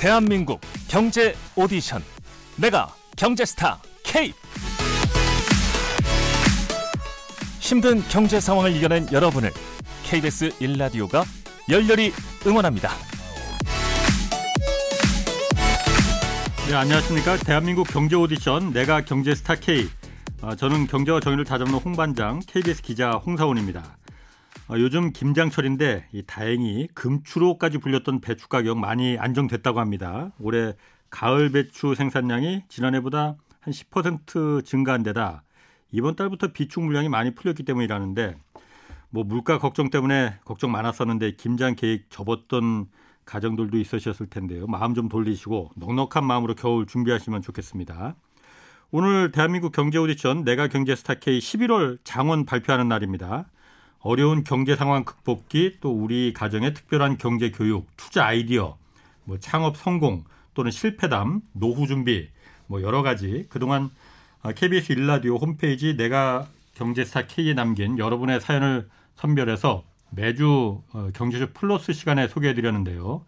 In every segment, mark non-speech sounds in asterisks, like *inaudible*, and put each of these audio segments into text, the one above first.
대한민국 경제 오디션 내가 경제스타 K 힘든 경제 상황을 이겨낸 여러분을 KBS 1라디오가 열렬히 응원합니다. 네, 안녕하십니까. 대한민국 경제 오디션 내가 경제스타 K. 아, 저는 경제와 정의를 다잡는 홍반장 KBS 기자 홍사원입니다. 아, 요즘 김장철인데 이 다행히 금추로까지 불렸던 배추 가격 많이 안정됐다고 합니다. 올해 가을 배추 생산량이 지난해보다 한 10% 증가한 데다 이번 달부터 비축 물량이 많이 풀렸기 때문이라는데 뭐 물가 걱정 때문에 걱정 많았었는데 김장 계획 접었던 가정들도 있으셨을 텐데요. 마음 좀 돌리시고 넉넉한 마음으로 겨울 준비하시면 좋겠습니다. 오늘 대한민국 경제 오디션 내가 경제 스타 K 11월 장원 발표하는 날입니다. 어려운 경제 상황 극복기 또 우리 가정의 특별한 경제 교육, 투자 아이디어, 뭐 창업 성공 또는 실패담, 노후 준비 뭐 여러 가지 그동안 KBS 일라디오 홈페이지 내가 경제스타 K에 남긴 여러분의 사연을 선별해서 매주 어, 경제쇼 플러스 시간에 소개해 드렸는데요.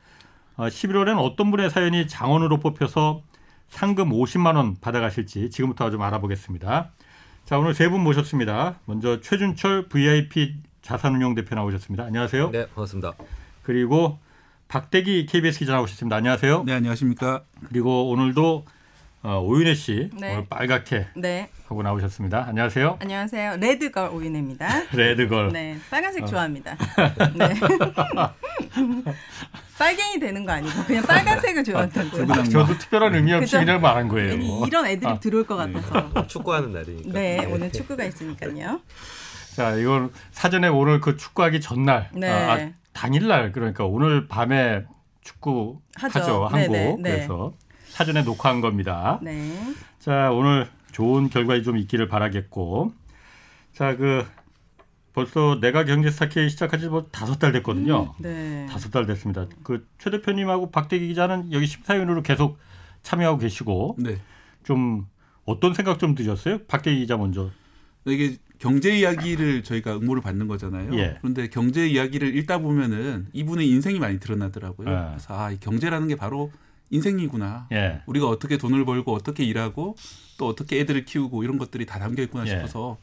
11월에는 어, 어떤 분의 사연이 장원으로 뽑혀서 상금 50만 원 받아가실지 지금부터 좀 알아보겠습니다. 자, 오늘 세 분 모셨습니다. 먼저 최준철 VIP 자산운용 대표 나오셨습니다. 안녕하세요. 네, 반갑습니다. 그리고 박대기 KBS 기자 나오셨습니다. 안녕하세요. 네, 안녕하십니까. 그리고 오늘도 어, 오윤혜 씨 네. 오늘 빨갛게 네. 하고 나오셨습니다. 안녕하세요. 안녕하세요. 레드걸 오윤혜입니다. *laughs* 레드걸. 네. 빨간색 어. 좋아합니다. 네. *laughs* 빨갱이 되는 거 아니고 그냥 빨간색을 좋아한다고요. 붉은 저도 특별한 의미 없이? 그냥 말한 거예요. 이- 이런 애들이 아, 들어올 것 같아서. 축구하는 날이니까. 네, 오늘 축구가 있으니까요. 자, 이건 사전에 오늘 그 축구하기 전날, 네. 아, 아, 당일날 그러니까 오늘 밤에 축구 하죠. 하죠, 한국. 네네, 네. 그래서 사전에 녹화한 겁니다. 네. 자, 오늘 좋은 결과 좀 있기를 바라겠고, 자, 그 벌써 내가 경제 스타 K 시작한 지뭐 다섯 달 됐거든요. 네. 다섯 달 됐습니다. 그 최 대표님하고 박대기 기자는 여기 심사위원으로 계속 참여하고 계시고 네. 좀 어떤 생각 좀 드셨어요? 박대기 기자 먼저. 이게 경제 이야기를 저희가 응모를 받는 거잖아요. 예. 그런데 경제 이야기를 읽다 보면은 이분의 인생이 많이 드러나더라고요. 예. 그래서 아, 이 경제라는 게 바로 인생이구나. 예. 우리가 어떻게 돈을 벌고 어떻게 일하고 또 어떻게 애들을 키우고 이런 것들이 다 담겨 있구나 예. 싶어서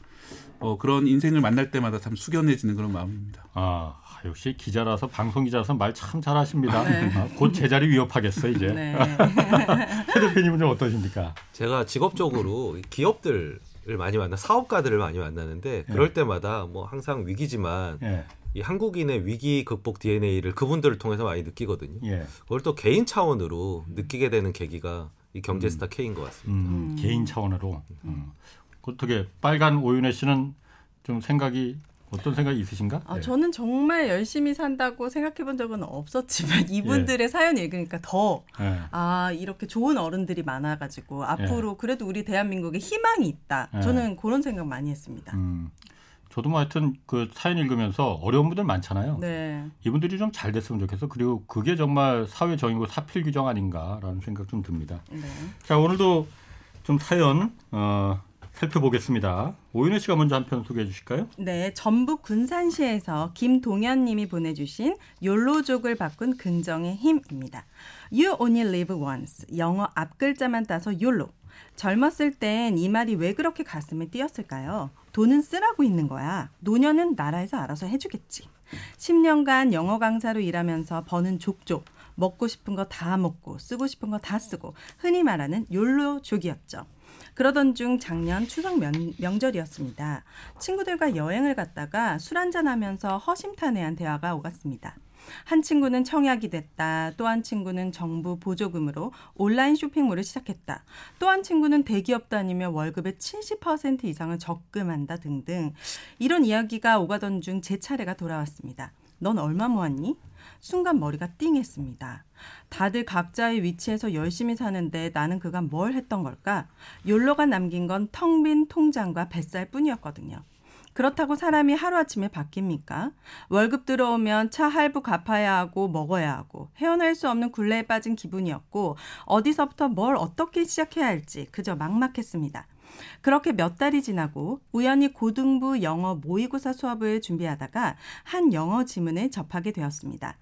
어, 그런 인생을 만날 때마다 참 숙연해지는 그런 마음입니다. 아, 역시 기자라서 방송 기자라서 말 참 잘하십니다. 네. 아, 곧 제자리 위협하겠어 이제. 네. *laughs* 최 대표님은 좀 어떠십니까? 제가 직업적으로 기업들을 많이 만나 사업가들을 많이 만나는데 그럴 때마다 뭐 항상 위기지만 예, 이 한국인의 위기 극복 DNA를 그분들을 통해서 많이 느끼거든요. 예. 그걸 또 개인 차원으로 느끼게 되는 계기가 이 경제스타 K인 것 같습니다. 음, 개인 차원으로. 음. 어떻게 빨간 오윤혜 씨는 좀 생각이 어떤 생각이 있으신가? 아, 예. 저는 정말 열심히 산다고 생각해 본 적은 없었지만 *laughs* 이분들의 사연 읽으니까 더 예. 아, 이렇게 좋은 어른들이 많아가지고 앞으로 그래도 우리 대한민국에 희망이 있다. 예. 저는 그런 생각 많이 했습니다. 음. 저도 뭐 하여튼 그 사연 읽으면서 어려운 분들 많잖아요. 네. 이분들이 좀 잘 됐으면 좋겠어. 그리고 그게 정말 사회 정의고 사필 규정 아닌가라는 생각 좀 듭니다. 네. 자 오늘도 좀 사연 어, 살펴보겠습니다. 오윤혜 씨가 먼저 한 편 소개해 주실까요? 네, 전북 군산시에서 김동현 님이 보내주신 욜로족을 바꾼 긍정의 힘입니다. You only live once. 영어 앞글자만 따서 YOLO. 젊었을 땐 이 말이 왜 그렇게 가슴에 띄었을까요? 돈은 쓰라고 있는 거야. 노년은 나라에서 알아서 해주겠지. 10년간 영어 강사로 일하면서 버는 족족. 먹고 싶은 거 다 먹고 쓰고 싶은 거 다 쓰고 흔히 말하는 욜로족이었죠. 그러던 중 작년 추석 명, 명절이었습니다. 친구들과 여행을 갔다가 술 한잔하면서 허심탄회한 대화가 오갔습니다. 한 친구는 청약이 됐다. 또 한 친구는 정부 보조금으로 온라인 쇼핑몰을 시작했다. 또 한 친구는 대기업 다니며 월급의 70% 이상을 적금한다 등등. 이런 이야기가 오가던 중 제 차례가 돌아왔습니다. 넌 얼마 모았니? 순간 머리가 띵했습니다. 다들 각자의 위치에서 열심히 사는데 나는 그간 뭘 했던 걸까? 욜로가 남긴 건 텅 빈 통장과 뱃살 뿐이었거든요. 그렇다고 사람이 하루아침에 바뀝니까? 월급 들어오면 차 할부 갚아야 하고 먹어야 하고 헤어날 수 없는 굴레에 빠진 기분이었고 어디서부터 뭘 어떻게 시작해야 할지 그저 막막했습니다. 그렇게 몇 달이 지나고 우연히 고등부 영어 모의고사 수업을 준비하다가 한 영어 지문을 접하게 되었습니다.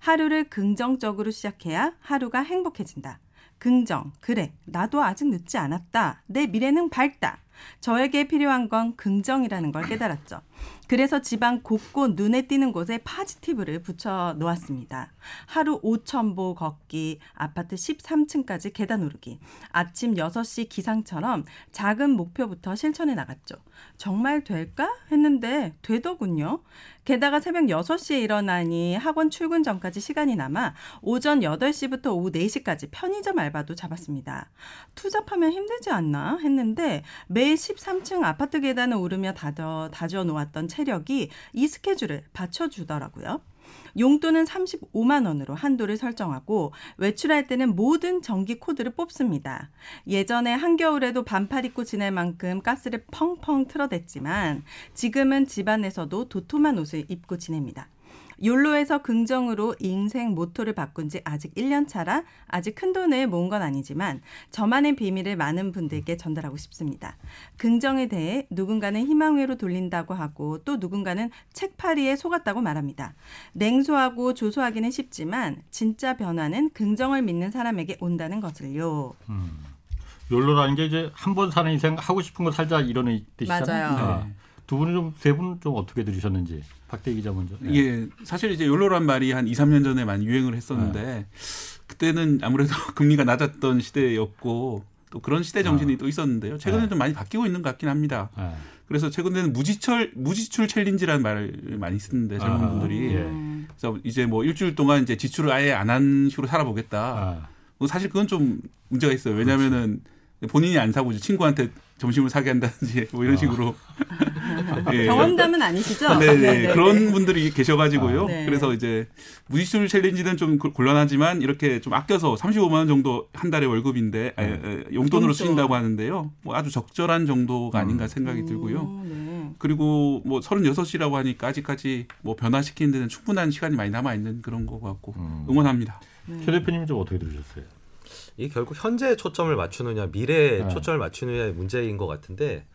하루를 긍정적으로 시작해야 하루가 행복해진다. 긍정. 그래. 나도 아직 늦지 않았다. 내 미래는 밝다. 저에게 필요한 건 긍정이라는 걸 깨달았죠. 그래서 집안 곳곳 눈에 띄는 곳에 파지티브를 붙여 놓았습니다. 하루 5천보 걷기, 아파트 13층까지 계단 오르기, 아침 6시 기상처럼 작은 목표부터 실천해 나갔죠. 정말 될까? 했는데 되더군요. 게다가 새벽 6시에 일어나니 학원 출근 전까지 시간이 남아 오전 8시부터 오후 4시까지 편의점 알바도 잡았습니다. 투잡하면 힘들지 않나 했는데 매일 13층 아파트 계단을 오르며 다져, 다져 놓았던 체력이 이 스케줄을 받쳐주더라고요. 용돈은 35만 원으로 한도를 설정하고 외출할 때는 모든 전기 코드를 뽑습니다. 예전에 한겨울에도 반팔 입고 지낼 만큼 가스를 펑펑 틀어댔지만 지금은 집안에서도 도톰한 옷을 입고 지냅니다. 욜로에서 긍정으로 인생 모토를 바꾼 지 아직 1년 차라 아직 큰 돈을 모은 건 아니지만 저만의 비밀을 많은 분들께 전달하고 싶습니다. 긍정에 대해 누군가는 희망회로 돌린다고 하고 또 누군가는 책파리에 속았다고 말합니다. 냉소하고 조소하기는 쉽지만 진짜 변화는 긍정을 믿는 사람에게 온다는 것을요. 욜로라는 게 이제 한 번 사는 인생 하고 싶은 거 살자 이런 뜻이잖아요. 맞아요. 네. 두 분은 좀 세 분은 좀 어떻게 들으셨는지 박대 기자 먼저. 네. 예, 사실 이제 욜로란 말이 한 2, 3년 전에 많이 유행을 했었는데 그때는 아무래도 *laughs* 금리가 낮았던 시대였고 또 그런 시대 정신이 또 있었는데요. 최근에 네. 좀 많이 바뀌고 있는 것 같긴 합니다. 네. 그래서 최근에는 무지철 무지출 challenge라는 말을 많이 쓰는데 젊은 아, 분들이 예. 그래서 이제 뭐 일주일 동안 이제 지출을 아예 안 한 식으로 살아보겠다. 아, 뭐 사실 그건 좀 문제가 있어요. 왜냐하면은 본인이 안 사고 이제 친구한테 점심을 사게 한다든지 뭐 이런 식으로 *laughs* 예. 경험담은 아니시죠? 네, 네. 네네네. 그런 분들이 계셔가지고요. 아, 네. 그래서 이제 무지출 challenge는 좀 곤- 곤란하지만 이렇게 좀 아껴서 35만 원 정도 한 달에 월급인데 아, 아, 용돈으로 용돈. 쓰신다고 하는데요. 뭐 아주 적절한 정도가 아닌가 생각이 들고요. 음, 네. 그리고 뭐 36이라고 하니까 아직까지 뭐 변화시키는 데는 충분한 시간이 많이 남아 있는 그런 거 같고 음. 응원합니다. 최 대표님 좀 어떻게 들으셨어요? 이 결국 현재에 초점을 맞추느냐 미래에 네. 초점을 맞추느냐의 문제인 것 같은데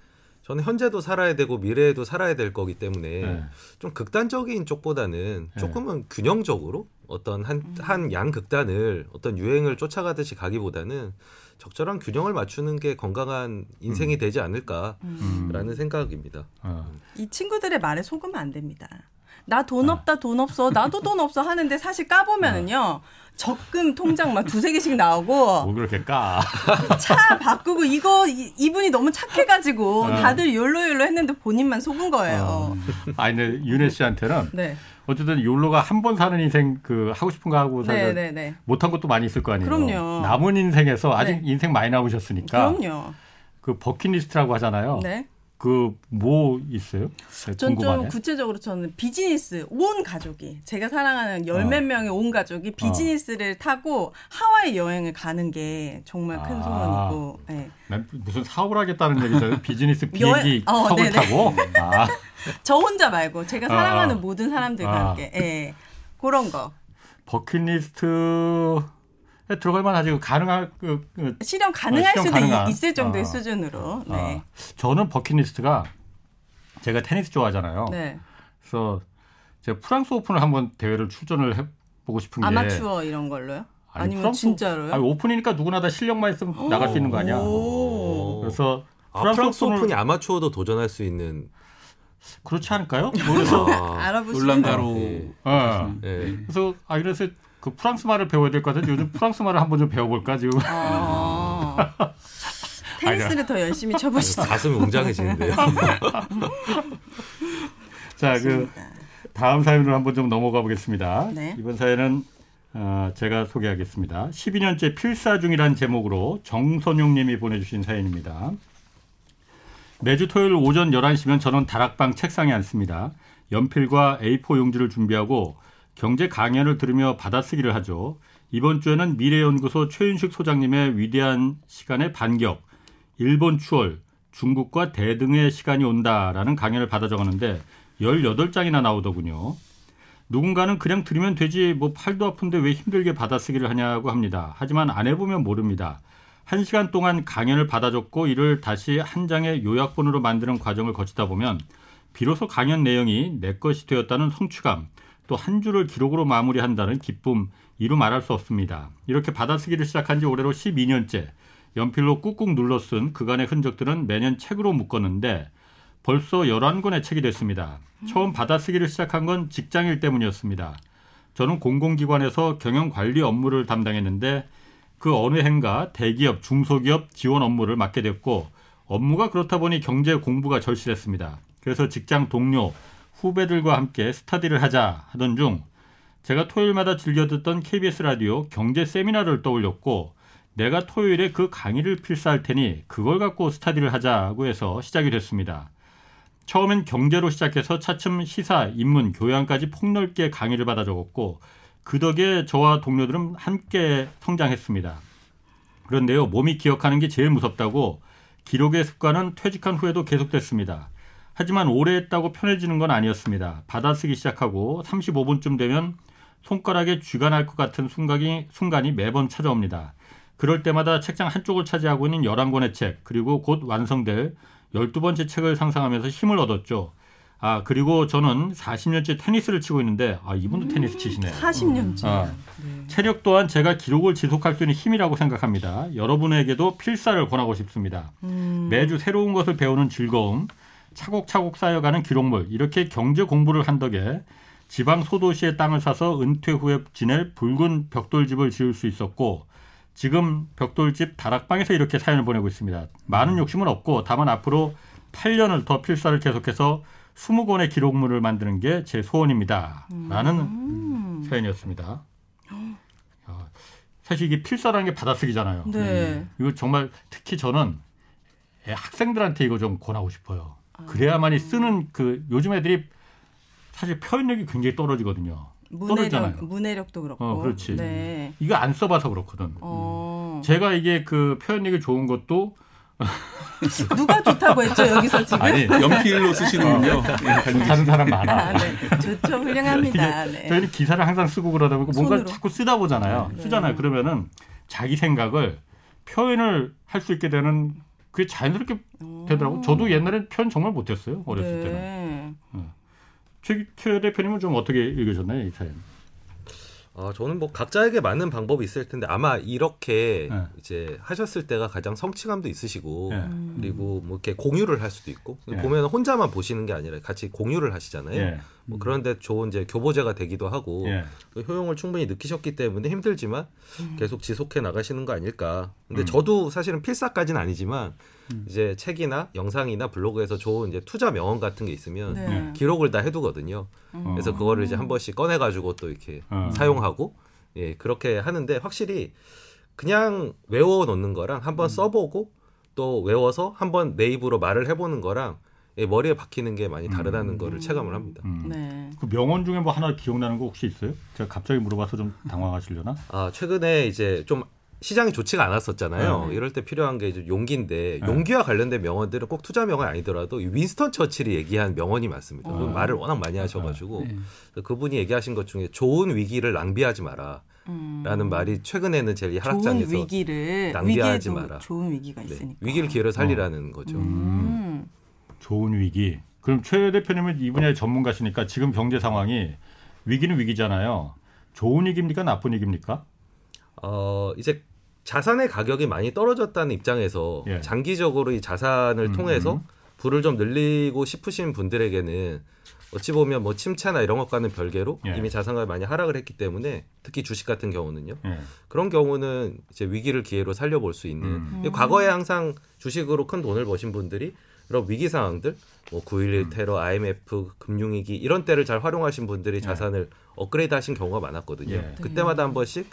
저는 현재도 살아야 되고 미래에도 살아야 될 거기 때문에 네. 좀 극단적인 쪽보다는 네. 조금은 균형적으로 어떤 한 한 양극단을 어떤 유행을 쫓아가듯이 가기보다는 적절한 균형을 맞추는 게 건강한 인생이 되지 않을까라는 음. 생각입니다. 어. 이 친구들의 말에 속으면 안 됩니다. 나 돈 없다, 돈 없어, 나도 돈 없어 하는데 사실 까보면은요, 적금 통장 막 두세 개씩 나오고, *laughs* 뭐 그렇게 까? *laughs* 차 바꾸고 이거, 이, 이분이 너무 착해가지고, 어. 다들 욜로욜로 했는데 본인만 속은 거예요. 아니, 근데 윤혜 씨한테는 네. 어쨌든 욜로가 한 번 사는 인생 그 하고 싶은 거 하고 살다 네네네. 못한 것도 많이 있을 거 아니에요. 그럼요. 남은 인생에서 아직 네. 인생 많이 남으셨으니까 그럼요. 그 버킷리스트라고 하잖아요. 네. 그뭐 있어요? 네, 전 좀. 구체적으로 저는 비즈니스 온 가족이 제가 사랑하는 열 어. 몇 명의 온 가족이 비즈니스를 타고 하와이 여행을 가는 게 정말 큰 아. 소원이고 네. 난 무슨 사업을 하겠다는 얘기잖아요. 비즈니스 *laughs* 비행기 어, 턱을 네네. 타고. *laughs* 아, 저 혼자 말고 제가 아. 사랑하는 모든 사람들과 아. 함께 예. 그런 거 버킷리스트에 들어갈 만하지. 그 가능할 그, 그 실현 가능할 실현 수도 가능한. 이- 있을 정도의 아. 수준으로 네. 아, 저는 버킷리스트가 제가 테니스 좋아하잖아요. 네. 그래서 제가 프랑스 오픈을 한번 대회를 출전을 해 보고 싶은 게 아마추어 이런 걸로요? 아니, 아니면 프랑스- 진짜로요? 아니, 오픈이니까 누구나 다 실력만 있으면 나갈 수 있는 거 아니야. 오. 그래서 아, 프랑스, 프랑스 오픈을 오픈이 아마추어도 도전할 수 있는 그렇지 않을까요? 그래서 *laughs* 알아보시면 놀란가로 네. 어. 예. 그래서 아 그래서 그 프랑스 말을 배워야 될 것 같아요. 요즘 프랑스 말을 한번 좀 배워볼까 지금. 아. *laughs* 테니스를 더 열심히 쳐보시죠. 가슴이 웅장해지는데요. *laughs* 자, 그 다음 사연으로 한번 좀 넘어가 보겠습니다. 네. 이번 사연은 어, 제가 소개하겠습니다. 12년째 필사 중이란 제목으로 정선용 님이 보내주신 사연입니다. 매주 토요일 오전 11시면 저는 다락방 책상에 앉습니다. 연필과 A4 용지를 준비하고 경제 강연을 들으며 받아쓰기를 하죠. 이번 주에는 미래연구소 최윤식 소장님의 위대한 시간의 반격, 일본 추월, 중국과 대등의 시간이 온다라는 강연을 받아 적었는데 18장이나 나오더군요. 누군가는 그냥 들으면 되지 뭐 팔도 아픈데 왜 힘들게 받아쓰기를 하냐고 합니다. 하지만 안 해보면 모릅니다. 한 시간 동안 강연을 받아 적고 이를 다시 한 장의 요약본으로 만드는 과정을 거치다 보면 비로소 강연 내용이 내 것이 되었다는 성취감 또한 줄을 기록으로 마무리한다는 기쁨 이루 말할 수 없습니다. 이렇게 받아쓰기를 시작한 지 올해로 12년째 연필로 꾹꾹 눌러 쓴 그간의 흔적들은 매년 책으로 묶었는데 벌써 11권의 책이 됐습니다. 처음 받아쓰기를 시작한 건 직장일 때문이었습니다. 저는 공공기관에서 경영관리 업무를 담당했는데 그 어느 해인가 대기업, 중소기업 지원 업무를 맡게 됐고 업무가 그렇다 보니 경제 공부가 절실했습니다. 그래서 직장 동료, 후배들과 함께 스터디를 하자 하던 중 제가 토요일마다 즐겨 듣던 KBS 라디오 경제 세미나를 떠올렸고 내가 토요일에 그 강의를 필사할 테니 그걸 갖고 스터디를 하자고 해서 시작이 됐습니다. 처음엔 경제로 시작해서 차츰 시사, 인문, 교양까지 폭넓게 강의를 받아 적었고 그 덕에 저와 동료들은 함께 성장했습니다. 그런데요, 몸이 기억하는 게 제일 무섭다고 기록의 습관은 퇴직한 후에도 계속됐습니다. 하지만 오래 했다고 편해지는 건 아니었습니다. 받아쓰기 시작하고 35분쯤 되면 손가락에 쥐가 날 것 같은 순간이, 순간이 매번 찾아옵니다. 그럴 때마다 책장 한쪽을 차지하고 있는 11권의 책, 그리고 곧 완성될 12번째 책을 상상하면서 힘을 얻었죠. 아, 그리고 저는 40년째 테니스를 치고 있는데, 아, 이분도 테니스 치시네요. 40년째. 아, 체력 또한 제가 기록을 지속할 수 있는 힘이라고 생각합니다. 여러분에게도 필사를 권하고 싶습니다. 매주 새로운 것을 배우는 즐거움, 차곡차곡 쌓여가는 기록물, 이렇게 경제 공부를 한 덕에 지방 소도시의 땅을 사서 은퇴 후에 지낼 붉은 벽돌집을 지을 수 있었고 지금 벽돌집 다락방에서 이렇게 사연을 보내고 있습니다. 많은 욕심은 없고 다만 앞으로 8년을 더 필사를 계속해서 20권의 기록물을 만드는 게 제 소원입니다. 라는 사연이었습니다. 아, 사실 이게 필사라는 게 받아쓰기잖아요. 네. 이거 정말 특히 저는 애 학생들한테 이거 좀 권하고 싶어요. 그래야만이 쓰는 그 요즘 애들이 사실 표현력이 굉장히 떨어지거든요. 떨어지잖아요. 문해력, 문해력도 그렇고. 어, 그렇지. 네. 이거 안 써봐서 그렇거든. 어. 제가 이게 그 표현력이 좋은 것도 *laughs* 누가 좋다고 했죠, 여기서 지금? 아니 연필로 쓰시는군요. 예, 다른 사람 많아. 아, 네. 좋죠. 훌륭합니다. 네. 저희는 기사를 항상 쓰고 그러다 보니까 뭔가 손으로. 자꾸 쓰다 보잖아요. 네. 쓰잖아요. 그러면은 자기 생각을 표현을 할 수 있게 되는 그게 자연스럽게 되더라고. 요 저도 옛날엔 표현 정말 못했어요. 어렸을 때는. 네. 최, 최 대표님은 좀 어떻게 읽으셨나요, 이 사연? 아, 저는 뭐 각자에게 맞는 방법이 있을 텐데 아마 이렇게 네. 이제 하셨을 때가 가장 성취감도 있으시고 예. 그리고 뭐 이렇게 공유를 할 수도 있고 예. 보면 혼자만 보시는 게 아니라 같이 공유를 하시잖아요. 예. 뭐 그런데 좋은 이제 교보제가 되기도 하고 예. 그 효용을 충분히 느끼셨기 때문에 힘들지만 계속 지속해 나가시는 거 아닐까. 근데 음. 저도 사실은 필사까지는 아니지만 이제 책이나 영상이나 블로그에서 좋은 이제 투자 명언 같은 게 있으면 네. 기록을 다 해두거든요. 어. 그래서 그거를 이제 한 번씩 꺼내가지고 또 이렇게 어. 사용하고 예 그렇게 하는데 확실히 그냥 외워 놓는 거랑 한번 써보고 또 외워서 한번 내 입으로 말을 해보는 거랑 예, 머리에 박히는 게 많이 다르다는 거를 체감을 합니다. 음. 네. 그 명언 중에 뭐 하나 기억나는 거 혹시 있어요? 제가 갑자기 물어봐서 좀 당황하시려나? 아 최근에 이제 좀 시장이 좋지가 않았었잖아요. 네. 이럴 때 필요한 게 이제 용기인데 네. 용기와 관련된 명언들은 꼭 투자 명언 아니더라도 이 윈스턴 처칠이 얘기한 명언이 많습니다. 그 말을 워낙 많이 하셔가지고 네. 그분이 얘기하신 것 중에 좋은 위기를 낭비하지 마라. 라는 말이 최근에는 제일 이 음. 좋은 하락장에서 위기를 낭비하지 마라. 좋은 위기가 네, 있으니까. 위기를 기회로 살리라는 거죠. 음. 좋은 위기. 그럼 최 대표님은 이 분야의 전문가시니까 지금 경제 상황이 위기는 위기잖아요. 좋은 위기입니까? 나쁜 위기입니까? 어, 이제 자산의 가격이 많이 떨어졌다는 입장에서 예. 장기적으로 이 자산을 음, 통해서 음. 부를 좀 늘리고 싶으신 분들에게는 어찌 보면 뭐 침체나 이런 것과는 별개로 예. 이미 자산가가 많이 하락을 했기 때문에 특히 주식 같은 경우는요. 예. 그런 경우는 이제 위기를 기회로 살려볼 수 있는 음. 이 과거에 항상 주식으로 큰 돈을 버신 분들이 이런 위기 상황들 뭐 9.11 음. 테러, IMF, 금융위기 이런 때를 잘 활용하신 분들이 자산을 업그레이드 하신 경우가 많았거든요. 예. 그때마다 한 번씩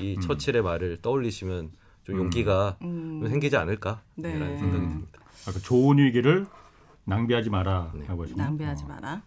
이 처칠의 말을 떠올리시면 좀 용기가 음. 좀 생기지 않을까라는 네. 생각이 음. 듭니다. 아까 좋은 위기를 낭비하지 마라 네. 하고 하시네요. 낭비하지 어. 마라.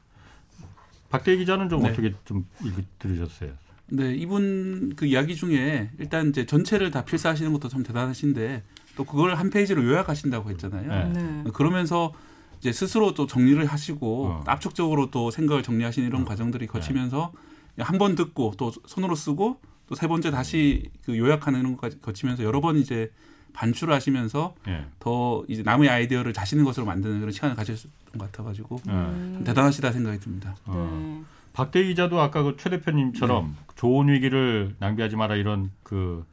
박대 기자는 좀 네. 어떻게 좀 읽- 들으셨어요? 네, 이분 그 이야기 중에 일단 이제 전체를 다 필사하시는 것도 참 대단하신데 또 그걸 한 페이지로 요약하신다고 했잖아요. 네. 네. 그러면서 이제 스스로 또 정리를 하시고 어. 압축적으로 또 생각을 정리하시는 이런 과정들이 거치면서 한번 듣고 또 손으로 쓰고 또 세 번째 다시 그 요약하는 이런 것까지 거치면서 여러 번 이제 반출을 하시면서 예. 더 이제 남의 아이디어를 자신의 것으로 만드는 그런 시간을 가졌던 것 같아가지고 예. 좀 대단하시다 생각이 듭니다. 어. 네. 박대희 기자도 아까 그 최 대표님처럼 좋은 위기를 낭비하지 마라 이런 그,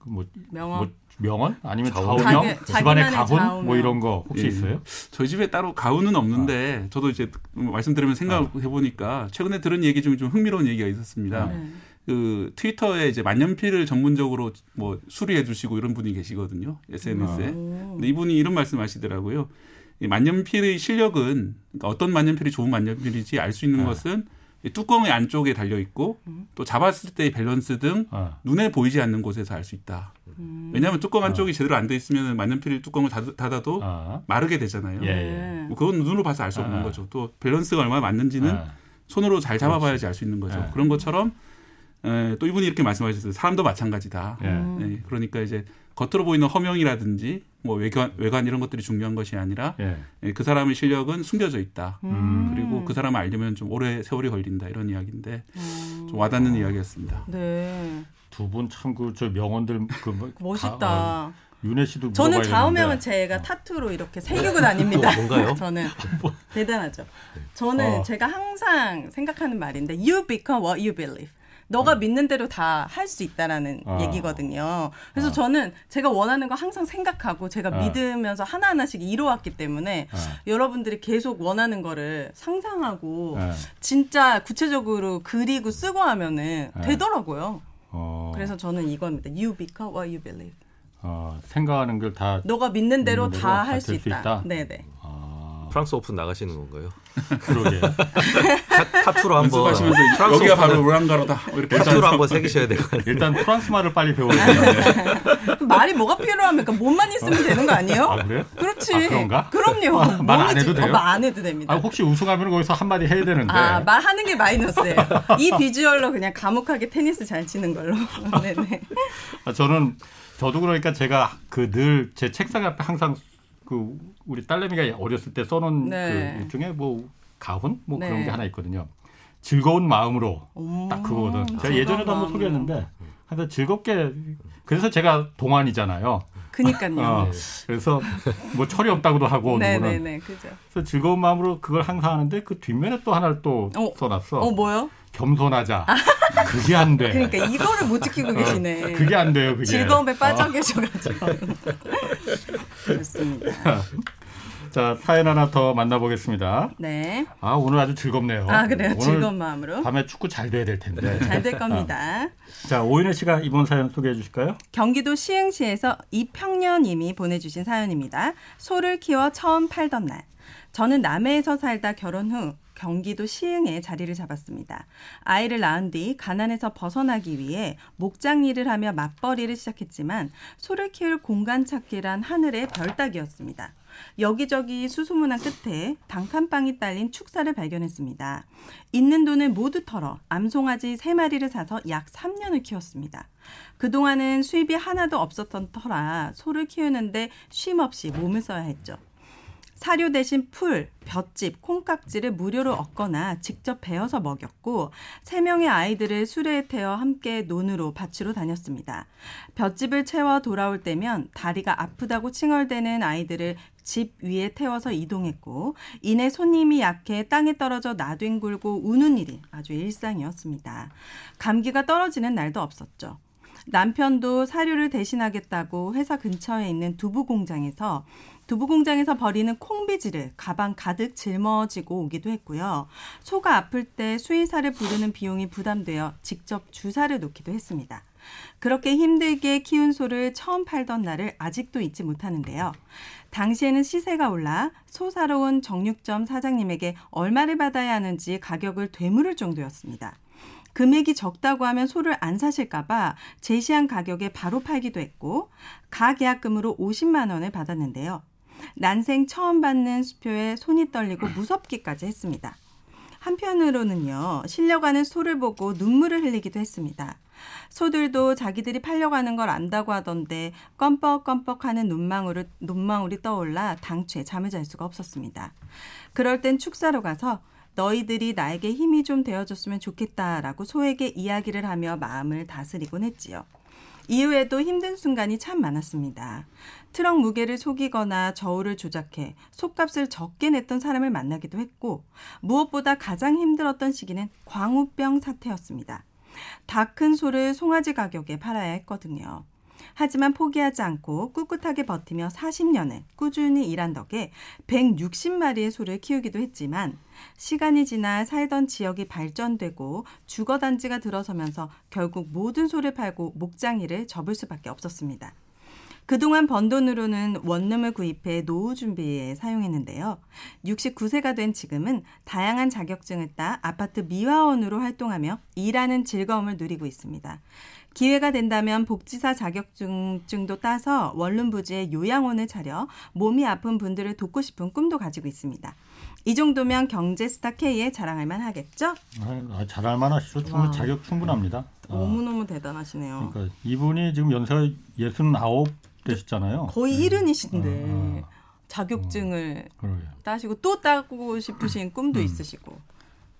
그뭐 명언. 뭐 명언 아니면 자기- 집안의 가훈 좌우명. 뭐 이런 거 혹시 예. 있어요? 저희 집에 따로 가훈은 없는데 저도 이제 말씀 들으면 생각해 보니까 최근에 들은 얘기 중에 좀 흥미로운 얘기가 있었습니다. 네. 그 트위터에 이제 만년필을 전문적으로 뭐 수리해 주시고 이런 분이 계시거든요. SNS에. 오. 근데 이분이 이런 말씀하시더라고요. 이 만년필의 실력은 그러니까 어떤 만년필이 좋은 만년필인지 알 수 있는 네. 것은 이 뚜껑의 안쪽에 달려 있고 또 잡았을 때의 밸런스 등 어. 눈에 보이지 않는 곳에서 알 수 있다. 음. 왜냐하면 뚜껑 안쪽이 제대로 안 돼 있으면 만년필 뚜껑을 닫- 닫아도 아. 마르게 되잖아요. 예, 예. 네. 뭐 그건 눈으로 봐서 알 수 없는 아. 거죠. 또 밸런스가 얼마나 맞는지는 아. 손으로 잘 잡아봐야지 알 수 있는 거죠. 네. 그런 것처럼 에, 또 이분이 이렇게 말씀하셨어요. 사람도 마찬가지다. 예. 네, 그러니까 이제 겉으로 보이는 허명이라든지 뭐 외관, 외관 이런 것들이 중요한 것이 아니라 예. 예, 그 사람의 실력은 숨겨져 있다. 음. 그리고 그 사람을 알려면 좀 오래 세월이 걸린다 이런 이야기인데 음. 좀 와닿는 이야기였습니다. 네. 두 분 참 그 저 명언들 그 뭐, *laughs* 멋있다. 가- 어, 윤혜 씨도 저는 좌우명은. 제가 타투로 이렇게 새기고 다닙니다. 뭔가요? *laughs* 저는 대단하죠. 저는 어. 제가 항상 생각하는 말인데 you become what you believe. 너가 믿는 대로 다 할 수 있다라는 어. 얘기거든요. 그래서 어. 저는 제가 원하는 거 항상 생각하고 제가 어. 믿으면서 하나하나씩 이뤄왔기 때문에 어. 여러분들이 계속 원하는 거를 상상하고 예. 진짜 구체적으로 그리고 쓰고 하면은 네. 되더라고요. 어, 그래서 저는 이겁니다. You become what you believe. 어, 생각하는 걸 다 너가 믿는 대로 다 할 수 있다. 있다? 네네. 아, 프랑스 오픈 나가시는 건가요? *laughs* 그러게. 타, 타투로 한번 연습하시면서 프랑스 여기가 바로 로랑가로다 이렇게 타투로 한번 새기셔야 같아요. 일단 프랑스 말을 빨리 배워야 *laughs* 되는데. 말이 뭐가 필요합니까? 몸만 있으면 되는 거 아니에요? 아, 그래요? 그렇지. 아, 그런가? 그럼요. 말안 몸이지. 해도 돼요? 어, 말안 해도 됩니다. 아, 혹시 우승하면 거기서 한마디 해야 되는데. 아, 말하는 게 마이너스예요. 이 비주얼로 그냥 감옥하게 테니스 잘 치는 걸로. *laughs* 네네. 아, 저는 저도 그러니까 제가 그 늘 제 책상 앞에 항상 그 우리 딸내미가 어렸을 때 써놓은 네. 그 중에 뭐 가훈 뭐 그런 네. 게 하나 있거든요. 즐거운 마음으로 음, 딱 그거거든. 제가 예전에도 한번. 소개했는데 하여튼 즐겁게 그래서 제가 동안이잖아요. 그니까요. *laughs* 어, 그래서 뭐 철이 없다고도 하고 네네네. 그죠. 그래서 즐거운 마음으로 그걸 항상 하는데 그 뒷면에 또 하나를 또 어. 써놨어. 어, 뭐요? 겸손하자. 그게 안 돼. 그러니까 이거를 못 지키고 계시네. 어, 그게 안 돼요. 그게. 즐거움에 빠져 어. 계셔가지고. 좋습니다. *laughs* 자 사연 하나 더 만나보겠습니다. 네. 아 오늘 아주 즐겁네요. 아, 그래요? 오늘 즐거운 마음으로. 밤에 축구 잘 돼야 될 텐데. 잘 될 겁니다. 자 오인혜 씨가 이번 사연 소개해 주실까요? 경기도 시흥시에서 이평년님이 보내주신 사연입니다. 소를 키워 처음 팔던 날. 저는 남해에서 살다 결혼 후 경기도 시흥에 자리를 잡았습니다. 아이를 낳은 뒤 가난에서 벗어나기 위해 목장 일을 하며 맞벌이를 시작했지만 소를 키울 공간 찾기란 하늘의 별 따기였습니다. 여기저기 수소문한 끝에 단칸방이 딸린 축사를 발견했습니다. 있는 돈을 모두 털어 암송아지 세마리를 사서 약 3년을 키웠습니다. 그동안은 수입이 하나도 없었던 터라 소를 키우는데 쉼없이 몸을 써야 했죠. 사료 대신 풀, 볏짚, 콩깍지를 무료로 얻거나 직접 베어서 먹였고 세 명의 아이들을 수레에 태워 함께 논으로 밭으로 다녔습니다. 볏짚을 채워 돌아올 때면 다리가 아프다고 칭얼대는 아이들을 집 위에 태워서 이동했고 이내 손님이 약해 땅에 떨어져 나뒹굴고 우는 일이 아주 일상이었습니다. 감기가 떨어지는 날도 없었죠. 남편도 사료를 대신하겠다고 회사 근처에 있는 두부 공장에서 두부 공장에서 버리는 콩비지를 가방 가득 짊어지고 오기도 했고요. 소가 아플 때 수의사를 부르는 비용이 부담되어 직접 주사를 놓기도 했습니다. 그렇게 힘들게 키운 소를 처음 팔던 날을 아직도 잊지 못하는데요. 당시에는 시세가 올라 소 사러 온 정육점 사장님에게 얼마를 받아야 하는지 가격을 되물을 정도였습니다. 금액이 적다고 하면 소를 안 사실까봐 제시한 가격에 바로 팔기도 했고 가계약금으로 50만 원을 받았는데요. 난생 처음 받는 수표에 손이 떨리고 무섭기까지 했습니다. 한편으로는요, 실려가는 소를 보고 눈물을 흘리기도 했습니다. 소들도 자기들이 팔려가는 걸 안다고 하던데 껌뻑껌뻑 하는 눈망울을, 눈망울이 떠올라 당최 잠을 잘 수가 없었습니다. 그럴 땐 축사로 가서 너희들이 나에게 힘이 좀 되어줬으면 좋겠다라고 소에게 이야기를 하며 마음을 다스리곤 했지요. 이후에도 힘든 순간이 참 많았습니다. 트럭 무게를 속이거나 저울을 조작해 속값을 적게 냈던 사람을 만나기도 했고 무엇보다 가장 힘들었던 시기는 광우병 사태였습니다. 다 큰 소를 송아지 가격에 팔아야 했거든요. 하지만 포기하지 않고 꿋꿋하게 버티며 40년을 꾸준히 일한 덕에 160마리의 소를 키우기도 했지만 시간이 지나 살던 지역이 발전되고 주거 단지가 들어서면서 결국 모든 소를 팔고 목장일을 접을 수밖에 없었습니다. 그동안 번 돈으로는 원룸을 구입해 노후 준비에 사용했는데요. 69세가 된 지금은 다양한 자격증을 따 아파트 미화원으로 활동하며 일하는 즐거움을 누리고 있습니다. 기회가 된다면 복지사 자격증도 따서 원룸 부지에 요양원을 차려 몸이 아픈 분들을 돕고 싶은 꿈도 가지고 있습니다. 이 정도면 경제 스타 K에 자랑할 만하겠죠? 아, 잘할 만하시죠. 충분 자격 충분합니다. 아, 너무 너무 대단하시네요. 그러니까 이분이 지금 연세가 69 되셨잖아요. 거의 일흔이신데 아, 아. 자격증을 그러게요. 따시고 또 따고 싶으신 꿈도 있으시고.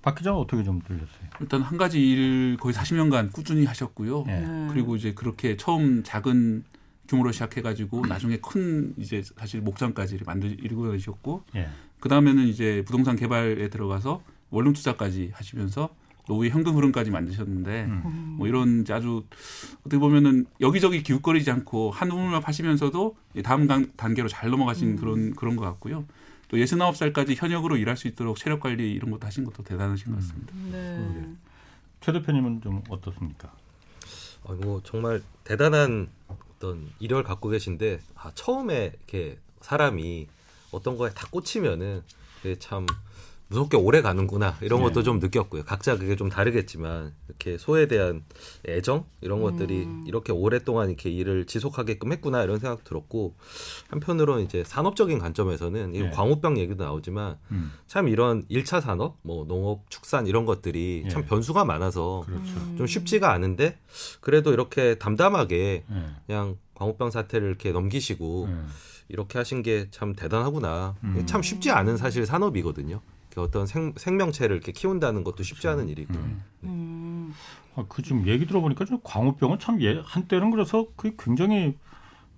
박 기자 어떻게 좀 들렸어요? 일단 한 가지 일 거의 40년간 꾸준히 하셨고요. 예. 네. 그리고 이제 그렇게 처음 작은 규모로 시작해가지고 나중에 큰 이제 사실 목장까지 만들 이루어지셨고 예. 그 다음에는 이제 부동산 개발에 들어가서 원룸 투자까지 하시면서 노후의 현금 흐름까지 만드셨는데 음. 뭐 이런 아주 어떻게 보면은 여기저기 기웃거리지 않고 한 우물만 파시면서도 다음 단- 단계로 잘 넘어가신 그런 그런 것 같고요. 또 69살까지 현역으로 일할 수 있도록 체력 관리 이런 것도 하신 것도 대단하신 것 같습니다. 네. 최 대표님은 좀 어떻습니까? 아, 뭐 정말 대단한 어떤 이력을 갖고 계신데 아, 처음에 이렇게 사람이 어떤 거에 다 꽂히면은 그게 참 무섭게 오래 가는구나 이런 네. 것도 좀 느꼈고요. 각자 그게 좀 다르겠지만 이렇게 소에 대한 애정 이런 것들이 이렇게 오랫동안 이렇게 일을 지속하게끔 했구나 이런 생각 들었고 한편으로는 이제 산업적인 관점에서는 이 네. 광우병 얘기도 나오지만 음. 참 이런 일차 산업, 뭐 농업, 축산 이런 것들이 참 예. 변수가 많아서 그렇죠. 좀 쉽지가 않은데 그래도 이렇게 담담하게 예. 그냥 광우병 사태를 이렇게 넘기시고 예. 이렇게 하신 게 참 대단하구나. 음. 참 쉽지 않은 사실 산업이거든요. 어떤 생, 생명체를 이렇게 키운다는 것도 쉽지 그렇죠. 않은 일이고. 음. 아, 그 지금 얘기 들어보니까 좀 광우병은 참 예, 한때는 그래서 그게 굉장히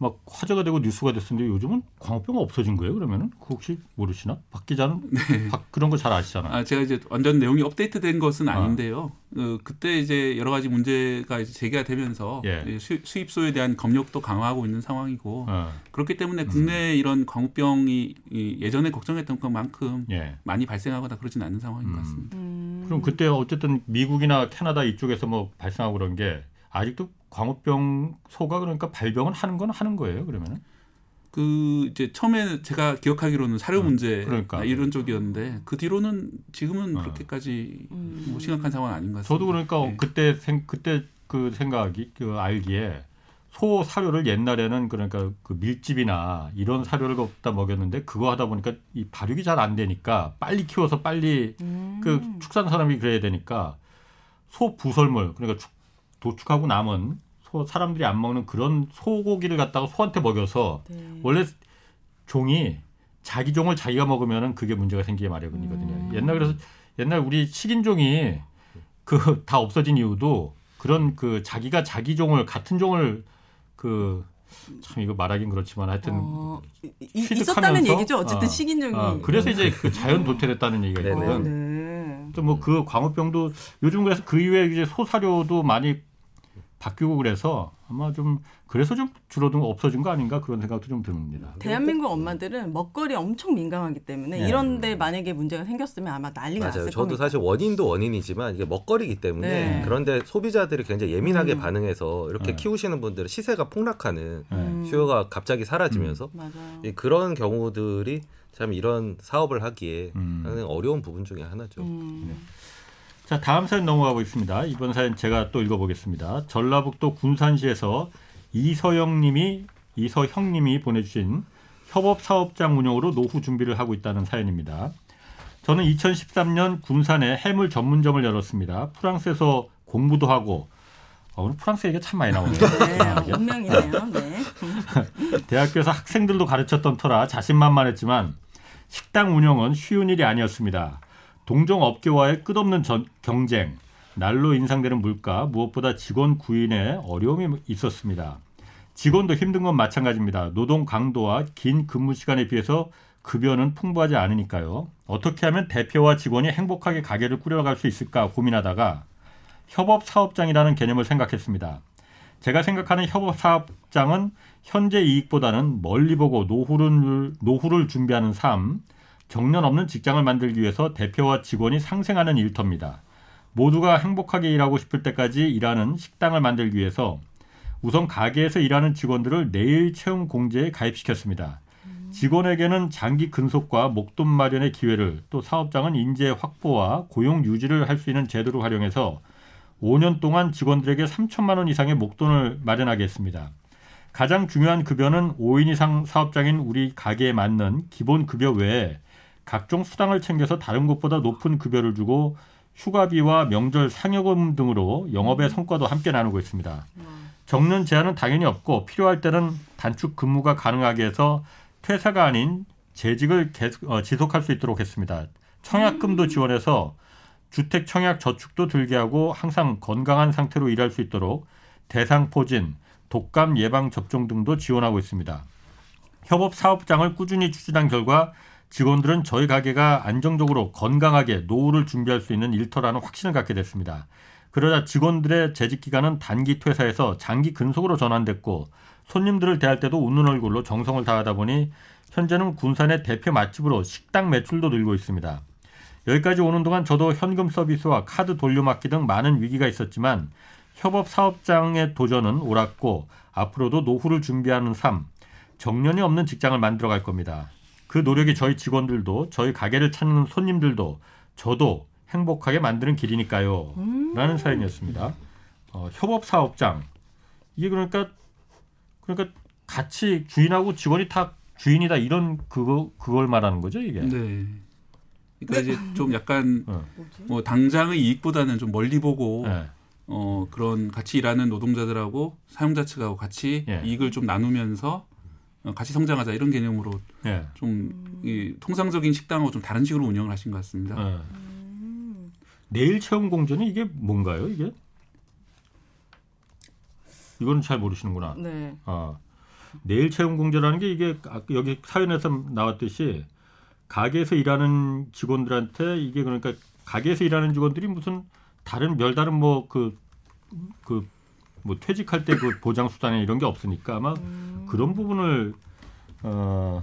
막 화제가 되고 뉴스가 됐었는데 요즘은 광우병 없어진 거예요. 그러면은 그거 혹시 모르시나? 박 기자는 *laughs* 박- 그런 거 잘 아시잖아요. 아, 제가 이제 완전 내용이 업데이트된 것은 아. 아닌데요. 어, 그때 이제 여러 가지 문제가 이제 제기가 되면서 예. 이 수, 수입소에 대한 검역도 강화하고 있는 상황이고 어, 그렇기 음. 때문에 국내에 이런 광우병이 이 예전에 걱정했던 것만큼 예. 많이 발생하거나 그러진 않는 상황인 음. 것 같습니다. 음. 그럼 그때 어쨌든 미국이나 캐나다 이쪽에서 뭐 발생하고 그런 게 아직도 광우병 소가 그러니까 발병은 하는 건 하는 거예요. 그러면은 그 이제 처음에 제가 기억하기로는 사료 문제 그러니까. 이런 쪽이었는데 그 뒤로는 지금은 어. 그렇게까지 음. 뭐 심각한 상황은 아닌 것 같습니다. 저도 그러니까 네. 그때 생 그때 그 생각이 그 알기에 소 사료를 옛날에는 그러니까 그 밀집이나 이런 사료를 갖다 먹였는데 그거 하다 보니까 이 발육이 잘 안 되니까 빨리 키워서 빨리 음. 그 축산 사람이 그래야 되니까 소 부설물 그러니까 축- 도축하고 남은 소 사람들이 안 먹는 그런 소고기를 갖다가 소한테 먹여서 네. 원래 종이 자기 종을 자기가 먹으면은 그게 문제가 생기게 마련이거든요. 음. 옛날 그래서 옛날 우리 식인종이 그 다 없어진 이유도 그런 그 자기가 자기 종을 같은 종을 그 참 이거 말하긴 그렇지만 하여튼 어? 있었다는 얘기죠. 어쨌든 아, 식인종이. 아, 그래서 이제 그 자연 도태됐다는 얘기가. 어, 있거든. 네. 또뭐그 광우병도 요즘 그래서 그 이후에 이제 소사료도 많이 바뀌고 그래서 아마 좀 그래서 좀 줄어든 거 없어진 거 아닌가 그런 생각도 좀 듭니다. 대한민국 엄마들은 먹거리 엄청 민감하기 때문에 네. 이런데 만약에 문제가 생겼으면 아마 난리가 맞아요. 났을 저도 겁니다. 사실 원인도 원인이지만 이게 먹거리기 때문에 네. 그런데 소비자들이 굉장히 예민하게 음. 반응해서 이렇게 네. 키우시는 분들은 시세가 폭락하는 네. 음. 수요가 갑자기 사라지면서. 이 그런 경우들이 참 이런 사업을 하기에 음. 어려운 부분 중에 하나죠. 음. 자 다음 사연 넘어가 보겠습니다. 이번 사연 제가 또 읽어보겠습니다. 전라북도 군산시에서 이서영님이 이서형님이 보내주신 협업 사업장 운영으로 노후 준비를 하고 있다는 사연입니다. 저는 2013년 군산에 해물 전문점을 열었습니다. 프랑스에서 공부도 하고 어, 오늘 프랑스 얘기가 참 많이 나오네요. *laughs* 네, 운명이네요. 네. *laughs* 대학교에서 학생들도 가르쳤던 터라 자신만만했지만 식당 운영은 쉬운 일이 아니었습니다. 동종 업계와의 끝없는 전- 경쟁, 날로 인상되는 물가, 무엇보다 직원 구인에 어려움이 있었습니다. 직원도 힘든 건 마찬가지입니다. 노동 강도와 긴 근무 시간에 비해서 급여는 풍부하지 않으니까요. 어떻게 하면 대표와 직원이 행복하게 가게를 꾸려갈 수 있을까 고민하다가 협업 사업장이라는 개념을 생각했습니다. 제가 생각하는 협업 사업장은 현재 이익보다는 멀리 보고 노후를 노후를 준비하는 삶, 정년 없는 직장을 만들기 위해서 대표와 직원이 상생하는 일터입니다. 모두가 행복하게 일하고 싶을 때까지 일하는 식당을 만들기 위해서 우선 가게에서 일하는 직원들을 내일 채용 공제에 가입시켰습니다. 직원에게는 장기 근속과 목돈 마련의 기회를 또 사업장은 인재 확보와 고용 유지를 할 수 있는 제도를 활용해서 5년 동안 직원들에게 3천만 원 이상의 목돈을 마련하게 했습니다. 가장 중요한 급여는 5인 이상 사업장인 우리 가게에 맞는 기본 급여 외에 각종 수당을 챙겨서 다른 곳보다 높은 급여를 주고 휴가비와 명절 상여금 등으로 영업의 성과도 함께 나누고 있습니다. 정년 제한은 당연히 없고 필요할 때는 단축 근무가 가능하게 해서 퇴사가 아닌 재직을 계속, 어, 지속할 수 있도록 했습니다. 청약금도 지원해서 주택 청약 저축도 들게 하고 항상 건강한 상태로 일할 수 있도록 대상 포진, 독감 예방 접종 등도 지원하고 있습니다. 협업 사업장을 꾸준히 추진한 결과 직원들은 저희 가게가 안정적으로 건강하게 노후를 준비할 수 있는 일터라는 확신을 갖게 됐습니다. 그러자 직원들의 재직 기간은 단기 퇴사에서 장기 근속으로 전환됐고 손님들을 대할 때도 웃는 얼굴로 정성을 다하다 보니 현재는 군산의 대표 맛집으로 식당 매출도 늘고 있습니다. 여기까지 오는 동안 저도 현금 서비스와 카드 돌려막기 등 많은 위기가 있었지만 협업 사업장의 도전은 옳았고 앞으로도 노후를 준비하는 삶, 정년이 없는 직장을 만들어 갈 겁니다. 그 노력이 저희 직원들도 저희 가게를 찾는 손님들도 저도 행복하게 만드는 길이니까요. 라는 사연이었습니다. 어, 협업 사업장. 이게 그러니까 그러니까 같이 주인하고 직원이 다 주인이다 이런 그거 그걸 말하는 거죠, 이게. 네. 그러니까 이제 좀 약간 어. 뭐 당장의 이익보다는 좀 멀리 보고 네. 어 그런 같이 일하는 노동자들하고 사용자 측하고 같이 예. 이익을 좀 나누면서 어, 같이 성장하자 이런 개념으로 예. 좀이 통상적인 식당하고 좀 다른 식으로 운영을 하신 것 같습니다. 예. 내일 체험 공제는 이게 뭔가요, 이게? 이거는 잘 모르시는구나. 네. 아, 내일 채용 공제라는 게 이게 아까 여기 사연에서 나왔듯이 가게에서 일하는 직원들한테 이게 그러니까 가게에서 일하는 직원들이 무슨 다른 별다른 뭐그그 뭐 퇴직할 때 그 보장 수단이 이런 게 없으니까 아마 그런 부분을 어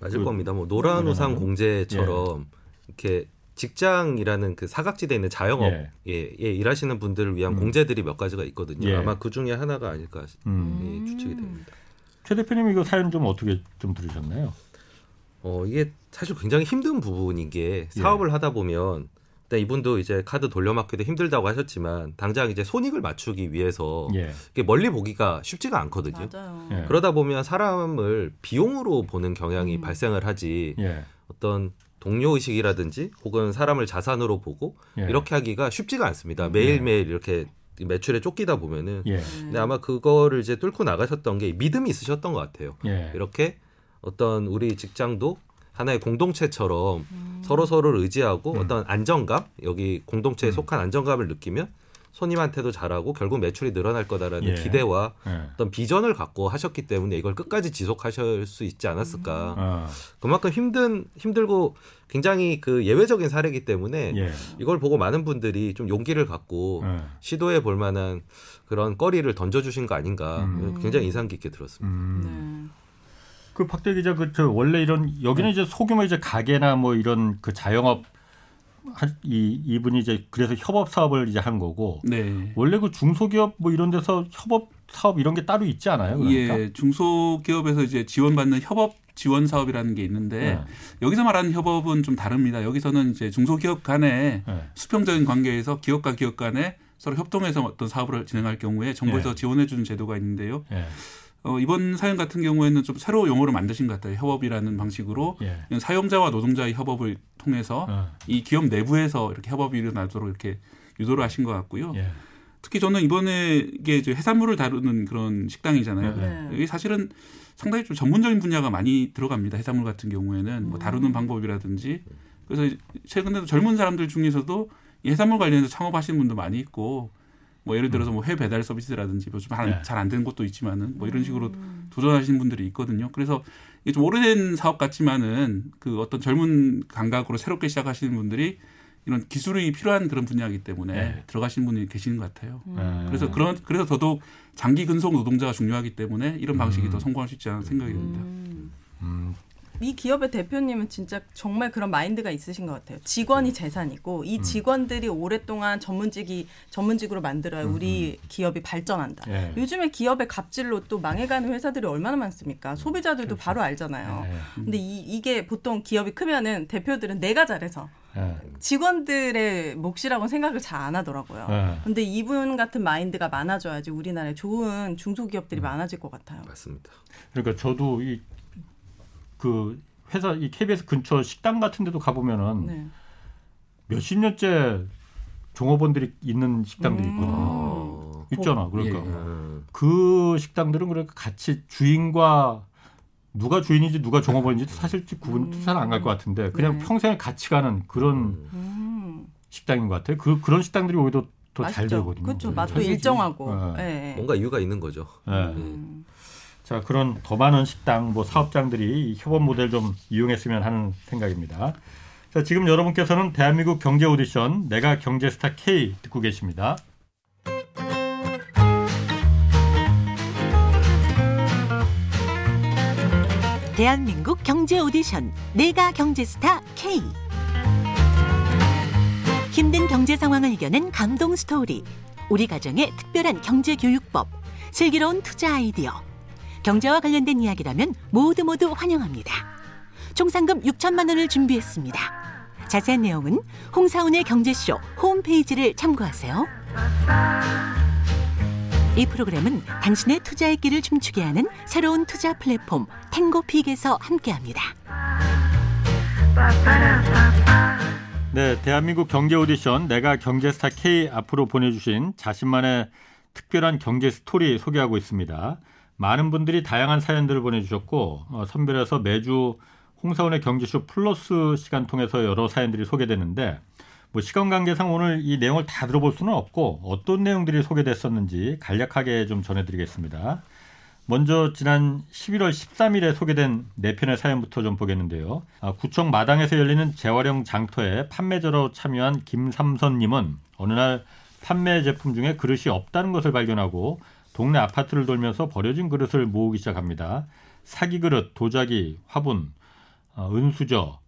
맞을 그- 겁니다. 뭐 노란우상 예. 공제처럼 이렇게 직장이라는 그 사각지대에 있는 자영업 예. 예, 예, 일하시는 분들을 위한 음. 공제들이 몇 가지가 있거든요. 예. 아마 그 중에 하나가 아닐까 음. 예, 추측이 됩니다. 최 대표님 이거 사연 좀 어떻게 좀 들으셨나요? 어, 이게 사실 굉장히 힘든 부분인 게 예. 사업을 하다 보면 일단 이분도 이제 카드 돌려막기도 힘들다고 하셨지만 당장 이제 손익을 맞추기 위해서 예. 이게 멀리 보기가 쉽지가 않거든요. 맞아요. 예. 그러다 보면 사람을 비용으로 보는 경향이 음. 발생을 하지 예. 어떤 동료 의식이라든지 혹은 사람을 자산으로 보고 예. 이렇게 하기가 쉽지가 않습니다. 매일매일 이렇게 매출에 쫓기다 보면은 예. 근데 아마 그거를 이제 뚫고 나가셨던 게 믿음이 있으셨던 것 같아요. 예. 이렇게 어떤 우리 직장도 하나의 공동체처럼 서로 서로를 의지하고 음. 어떤 안정감 여기 공동체에 속한 안정감을 느끼면 손님한테도 잘하고 결국 매출이 늘어날 거다라는 예. 기대와 예. 어떤 비전을 갖고 하셨기 때문에 이걸 끝까지 지속하실 수 있지 않았을까. 아, 그만큼 힘든 힘들고 굉장히 그 예외적인 사례이기 때문에 예. 이걸 보고 많은 분들이 좀 용기를 갖고 예. 시도해 볼 만한 그런 거리를 던져 주신 거 아닌가 음. 굉장히 인상 깊게 들었습니다. 음. 네. 그 박대 기자 그 저 원래 이런 여기는 이제 소규모 이제 가게나 뭐 이런 그 자영업 한- 이 이분이 이제 그래서 협업 사업을 이제 한 거고 네. 원래 그 중소기업 뭐 이런 데서 협업 사업 이런 게 따로 있지 않아요? 그러니까. 예, 중소기업에서 이제 지원받는 협업 지원 사업이라는 게 있는데 네. 여기서 말하는 협업은 좀 다릅니다. 여기서는 이제 중소기업 간에 네. 수평적인 관계에서 기업과 기업 간에 서로 협동해서 어떤 사업을 진행할 경우에 정부에서 예. 지원해 주는 제도가 있는데요. 예. 어, 이번 사연 같은 경우에는 좀 새로 용어를 만드신 것 같아요. 협업이라는 방식으로 예. 사용자와 노동자의 협업을 통해서 어. 이 기업 내부에서 이렇게 협업이 일어나도록 이렇게 유도를 하신 것 같고요. 예. 특히 저는 이번에 이게 이제 해산물을 다루는 그런 식당이잖아요. 네. 여기 사실은 상당히 좀 전문적인 분야가 많이 들어갑니다. 해산물 같은 경우에는 뭐 다루는 방법이라든지 그래서 최근에도 젊은 사람들 중에서도 이이 해산물 관련해서 창업하시는 분도 많이 있고 뭐 예를 들어서 뭐 회 배달 서비스라든지 뭐 네. 잘안 되는 곳도 있지만은 뭐 이런 식으로 도전하시는 분들이 있거든요. 그래서 이게 좀 오래된 사업 같지만은 그 어떤 젊은 감각으로 새롭게 시작하시는 분들이 이런 기술이 필요한 그런 분야이기 때문에 네. 들어가시는 분이 계시는 것 같아요. 네. 그래서 그런 그래서 더더욱 장기 근속 노동자가 중요하기 때문에 이런 방식이 음. 더 성공할 수 있지 않나 생각이 듭니다. 음, 이 기업의 대표님은 진짜 정말 그런 마인드가 있으신 것 같아요. 직원이 재산이고 음. 이 직원들이 오랫동안 전문직이 전문직으로 만들어야 우리 기업이 발전한다. 예. 요즘에 기업의 갑질로 또 망해가는 회사들이 얼마나 많습니까? 소비자들도 바로 알잖아요. 예. 근데 이, 이게 보통 기업이 크면은 대표들은 내가 잘해서 예. 직원들의 몫이라고 생각을 잘 안 하더라고요. 예. 근데 이분 같은 마인드가 많아져야지 우리나라에 좋은 중소기업들이 많아질 것 같아요. 맞습니다. 그러니까 저도 이 그 회사 이 KBS 근처 식당 같은 데도 가보면은 네. 몇십 년째 종업원들이 있는 식당들이 음. 있거든요. 어, 있잖아. 그러니까 예, 예. 음, 그 식당들은 그러니까 같이 주인과 누가 주인인지 누가 종업원인지 사실 구분 잘안 갈 것 같은데 그냥 네. 평생을 같이 가는 그런 음. 음. 식당인 것 같아요. 그 그런 식당들이 오히려 더 잘. 되거든요. 그렇죠. 네, 맛도. 일정하고. 네. 예, 예. 뭔가 이유가 있는 거죠. 네. 음. 자 그런 더 많은 식당 뭐 사업장들이 이 협업 모델 좀 이용했으면 하는 생각입니다. 자 지금 여러분께서는 대한민국 경제 오디션 내가 경제스타 K 듣고 계십니다. 대한민국 경제 오디션 내가 경제스타 K 힘든 경제 상황을 이겨낸 감동 스토리 우리 가정의 특별한 경제 교육법 슬기로운 투자 아이디어 경제와 관련된 이야기라면 모두 모두 환영합니다 총 상금 6천만 원을 준비했습니다 자세한 내용은 홍사운의 경제쇼 홈페이지를 참고하세요 이 프로그램은 당신의 투자의 길을 춤추게 하는 새로운 투자 플랫폼 탱고픽에서 함께합니다. 네, 대한민국 경제 오디션 내가 경제스타 K 앞으로 보내주신 자신만의 특별한 경제 스토리 소개하고 있습니다. 많은 분들이 다양한 사연들을 보내주셨고 어, 선별해서 매주 홍사원의 경제쇼 플러스 시간 통해서 여러 사연들이 소개되는데 뭐 시간 관계상 오늘 이 내용을 다 들어볼 수는 없고 어떤 내용들이 소개됐었는지 간략하게 좀 전해드리겠습니다. 먼저 지난 11월 13일에 소개된 네 편의 사연부터 좀 보겠는데요. 아, 구청 마당에서 열리는 재활용 장터에 판매자로 참여한 김삼선님은 어느 날 판매 제품 중에 그릇이 없다는 것을 발견하고 동네 아파트를 돌면서 버려진 그릇을 모으기 시작합니다. 사기 그릇, 도자기, 화분, 어, 은수저,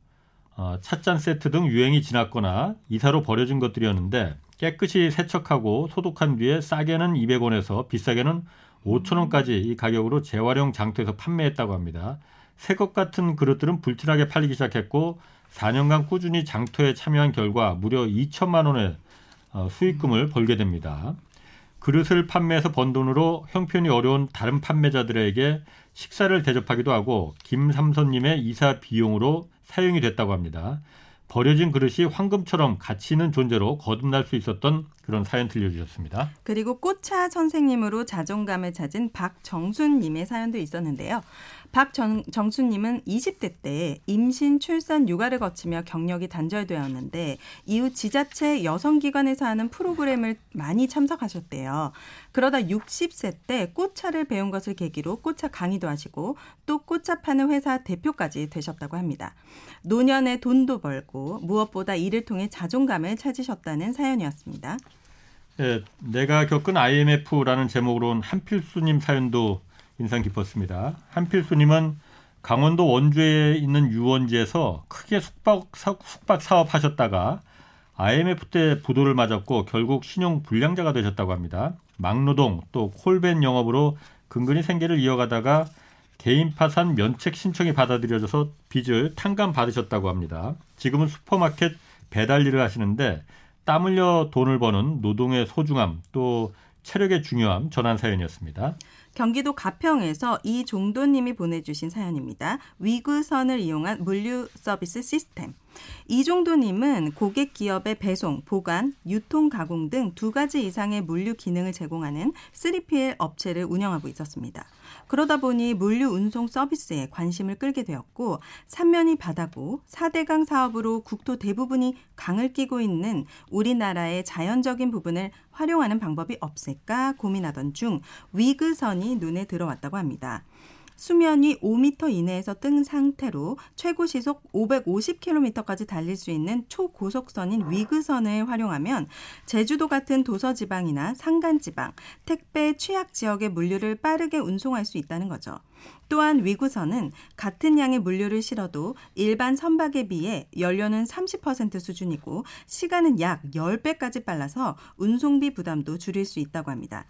어, 찻잔 세트 등 유행이 지났거나 이사로 버려진 것들이었는데 깨끗이 세척하고 소독한 뒤에 싸게는 200원에서 비싸게는 5,000원까지 이 가격으로 재활용 장터에서 판매했다고 합니다. 새것 같은 그릇들은 불티나게 팔리기 시작했고 4년간 꾸준히 장터에 참여한 결과 무려 2천만 원의 어, 수익금을 벌게 됩니다. 그릇을 판매해서 번 돈으로 형편이 어려운 다른 판매자들에게 식사를 대접하기도 하고 김삼선님의 이사 비용으로 사용이 됐다고 합니다. 버려진 그릇이 황금처럼 가치 있는 존재로 거듭날 수 있었던 그런 사연 들려주셨습니다. 그리고 꽃차 선생님으로 자존감을 찾은 박정순님의 사연도 있었는데요. 박정순님은 20대 때 임신, 출산, 육아를 거치며 경력이 단절되었는데 이후 지자체 여성기관에서 하는 프로그램을 많이 참석하셨대요. 그러다 60세 때 꽃차를 배운 것을 계기로 꽃차 강의도 하시고 또 꽃차 파는 회사 대표까지 되셨다고 합니다. 노년에 돈도 벌고 무엇보다 이를 통해 자존감을 찾으셨다는 사연이었습니다. 예, 내가 겪은 IMF라는 제목으로 온 한필수님 사연도 인상 깊었습니다. 한필수님은 강원도 원주에 있는 유원지에서 크게 숙박, 사, 숙박 사업 하셨다가 IMF 때 부도를 맞았고 결국 신용 불량자가 되셨다고 합니다. 막노동 또 콜밴 영업으로 근근히 생계를 이어가다가 개인 파산 면책 신청이 받아들여져서 빚을 탕감 받으셨다고 합니다. 지금은 슈퍼마켓 배달 일을 하시는데 땀 흘려 돈을 버는 노동의 소중함 또 체력의 중요함 전한 사연이었습니다. 경기도 가평에서 이종도님이 보내주신 사연입니다. 위구선을 이용한 물류 서비스 시스템. 이종도님은 고객 기업의 배송, 보관, 유통, 가공 등 두 가지 이상의 물류 기능을 제공하는 3PL 업체를 운영하고 있었습니다. 그러다 보니 물류 운송 서비스에 관심을 끌게 되었고 삼면이 바다고 4대강 사업으로 국토 대부분이 강을 끼고 있는 우리나라의 자연적인 부분을 활용하는 방법이 없을까 고민하던 중 위그선이 눈에 들어왔다고 합니다. 수면이 5m 이내에서 뜬 상태로 최고 시속 550km까지 달릴 수 있는 초고속선인 위그선을 활용하면 제주도 같은 도서 지방이나 산간 지방, 택배 취약 지역의 물류를 빠르게 운송할 수 있다는 거죠. 또한 위구선은 같은 양의 물류를 실어도 일반 선박에 비해 연료는 30% 수준이고 시간은 약 10배까지 빨라서 운송비 부담도 줄일 수 있다고 합니다.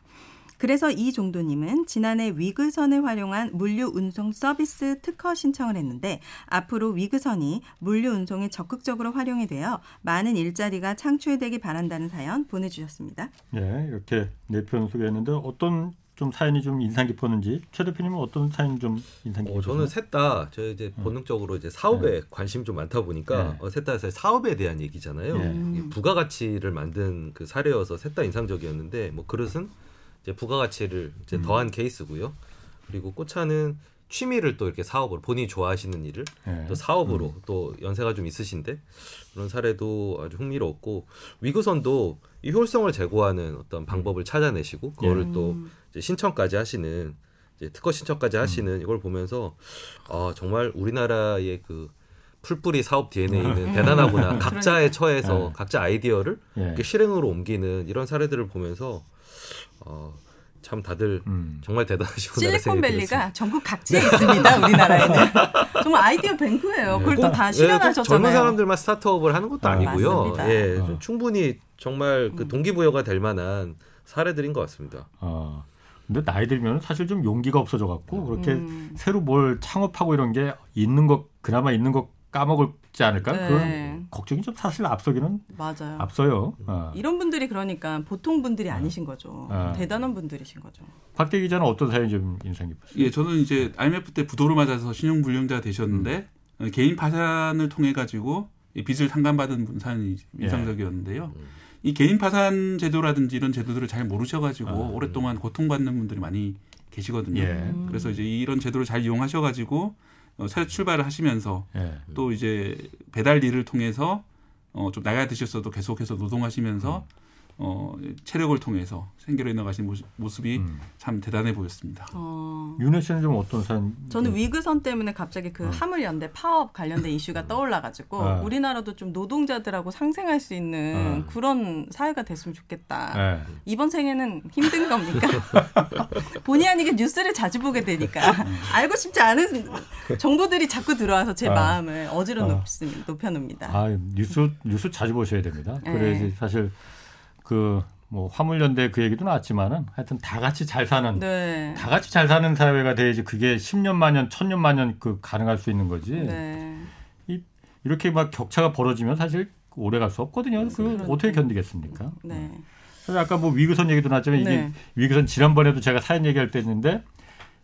그래서 이 정도님은 지난해 위그선을 활용한 물류 운송 서비스 특허 신청을 했는데 앞으로 위그선이 물류 운송에 적극적으로 활용이 되어 많은 일자리가 창출되기 바란다는 사연 보내주셨습니다. 예, 이렇게 네 편 소개했는데 어떤 좀 사연이 좀 인상 깊었는지 최 대표님은 어떤 사연이 좀 인상 깊었어요? 어, 저는 셋다 저 이제 본능적으로 이제 사업에 관심 좀 많다 보니까 네. 어, 셋다 사업에 대한 얘기잖아요. 네. 부가가치를 만든 그 사례여서 셋 다 인상적이었는데 뭐 그릇은 이제 부가가치를 이제 음. 더한 케이스고요. 그리고 꽃차는 취미를 또 이렇게 사업으로 본인이 좋아하시는 일을 예. 또 사업으로 또 연세가 좀 있으신데 그런 사례도 아주 흥미로웠고 위그선도 이 효율성을 제고하는 어떤 방법을 찾아내시고 그거를 예. 또 이제 신청까지 하시는 이제 특허 신청까지 하시는 이걸 보면서 아 정말 우리나라의 그 풀뿌리 사업 DNA는 대단하구나 *laughs* 각자의 처에서 네. 각자 아이디어를 예. 이렇게 실행으로 옮기는 이런 사례들을 보면서 어, 참 다들 음. 정말 대단하시구나 실리콘밸리가 전국 각지에 있습니다. 우리나라에는 *laughs* 정말 아이디어 뱅크예요. 그걸 또 다 실현하셨잖아요. 젊은 사람들만 스타트업을 하는 것도 아, 아니고요. 예, 어. 좀 충분히 정말 그 동기부여가 될 만한 사례들인 것 같습니다. 어. 근데 나이 들면 사실 좀 용기가 없어져 갖고 그렇게 음. 새로 뭘 창업하고 이런 게 있는 것 그나마 있는 것 까먹을지 않을까 네. 그런 걱정이 좀 사실 앞서기는 맞아요. 앞서요. 어. 이런 분들이 그러니까 보통 분들이 아니신 거죠. 아. 대단한 분들이신 거죠. 박대 기자는 어떤 사연이 좀 인상 깊었어요? 예, 저는 이제 IMF 때 부도를 맞아서 신용 불량자 되셨는데 어, 개인 파산을 통해 가지고 이 빚을 상감받은 분 사연이 예. 인상적이었는데요. 이 개인 파산 제도라든지 이런 제도들을 잘 모르셔가지고 아, 오랫동안 고통받는 분들이 많이 계시거든요. 예. 그래서 이제 이런 제도를 잘 이용하셔가지고 어, 새 출발을 하시면서 예. 또 이제 배달 일을 통해서 어, 좀 나가 드셨어도 계속해서 노동하시면서 어, 체력을 통해서 생계를 이어가신 모습, 모습이 음. 참 대단해 보였습니다. 어, 윤혜 씨는 좀 어떤 사연? 저는 위그선 때문에 갑자기 그 화물연대 파업 관련된 이슈가 떠올라가지고 어. 우리나라도 좀 노동자들하고 상생할 수 있는 어. 그런 사회가 됐으면 좋겠다. 예. 이번 생에는 힘든 겁니까? *laughs* 본의 아니게 뉴스를 자주 보게 되니까 알고 싶지 않은 정보들이 자꾸 들어와서 제 아. 마음을 어지러 아. 높습- 높여놓습니다. 아 뉴스 뉴스 자주 보셔야 됩니다. 네. 그래야지 사실 그 뭐 화물연대 그 얘기도 나왔지만은 하여튼 다 같이 잘 사는 네. 다 같이 잘 사는 사회가 돼야지 그게 10년 만년, 1000년 만년 그 가능할 수 있는 거지. 네. 이렇게 막 격차가 벌어지면 사실 오래 갈 수 없거든요. 그 어떻게 견디겠습니까? 네. 그래서 아까 뭐 위그선 얘기도 나왔지만 이게 네. 위그선 지난번에도 제가 사연 얘기할 때 했는데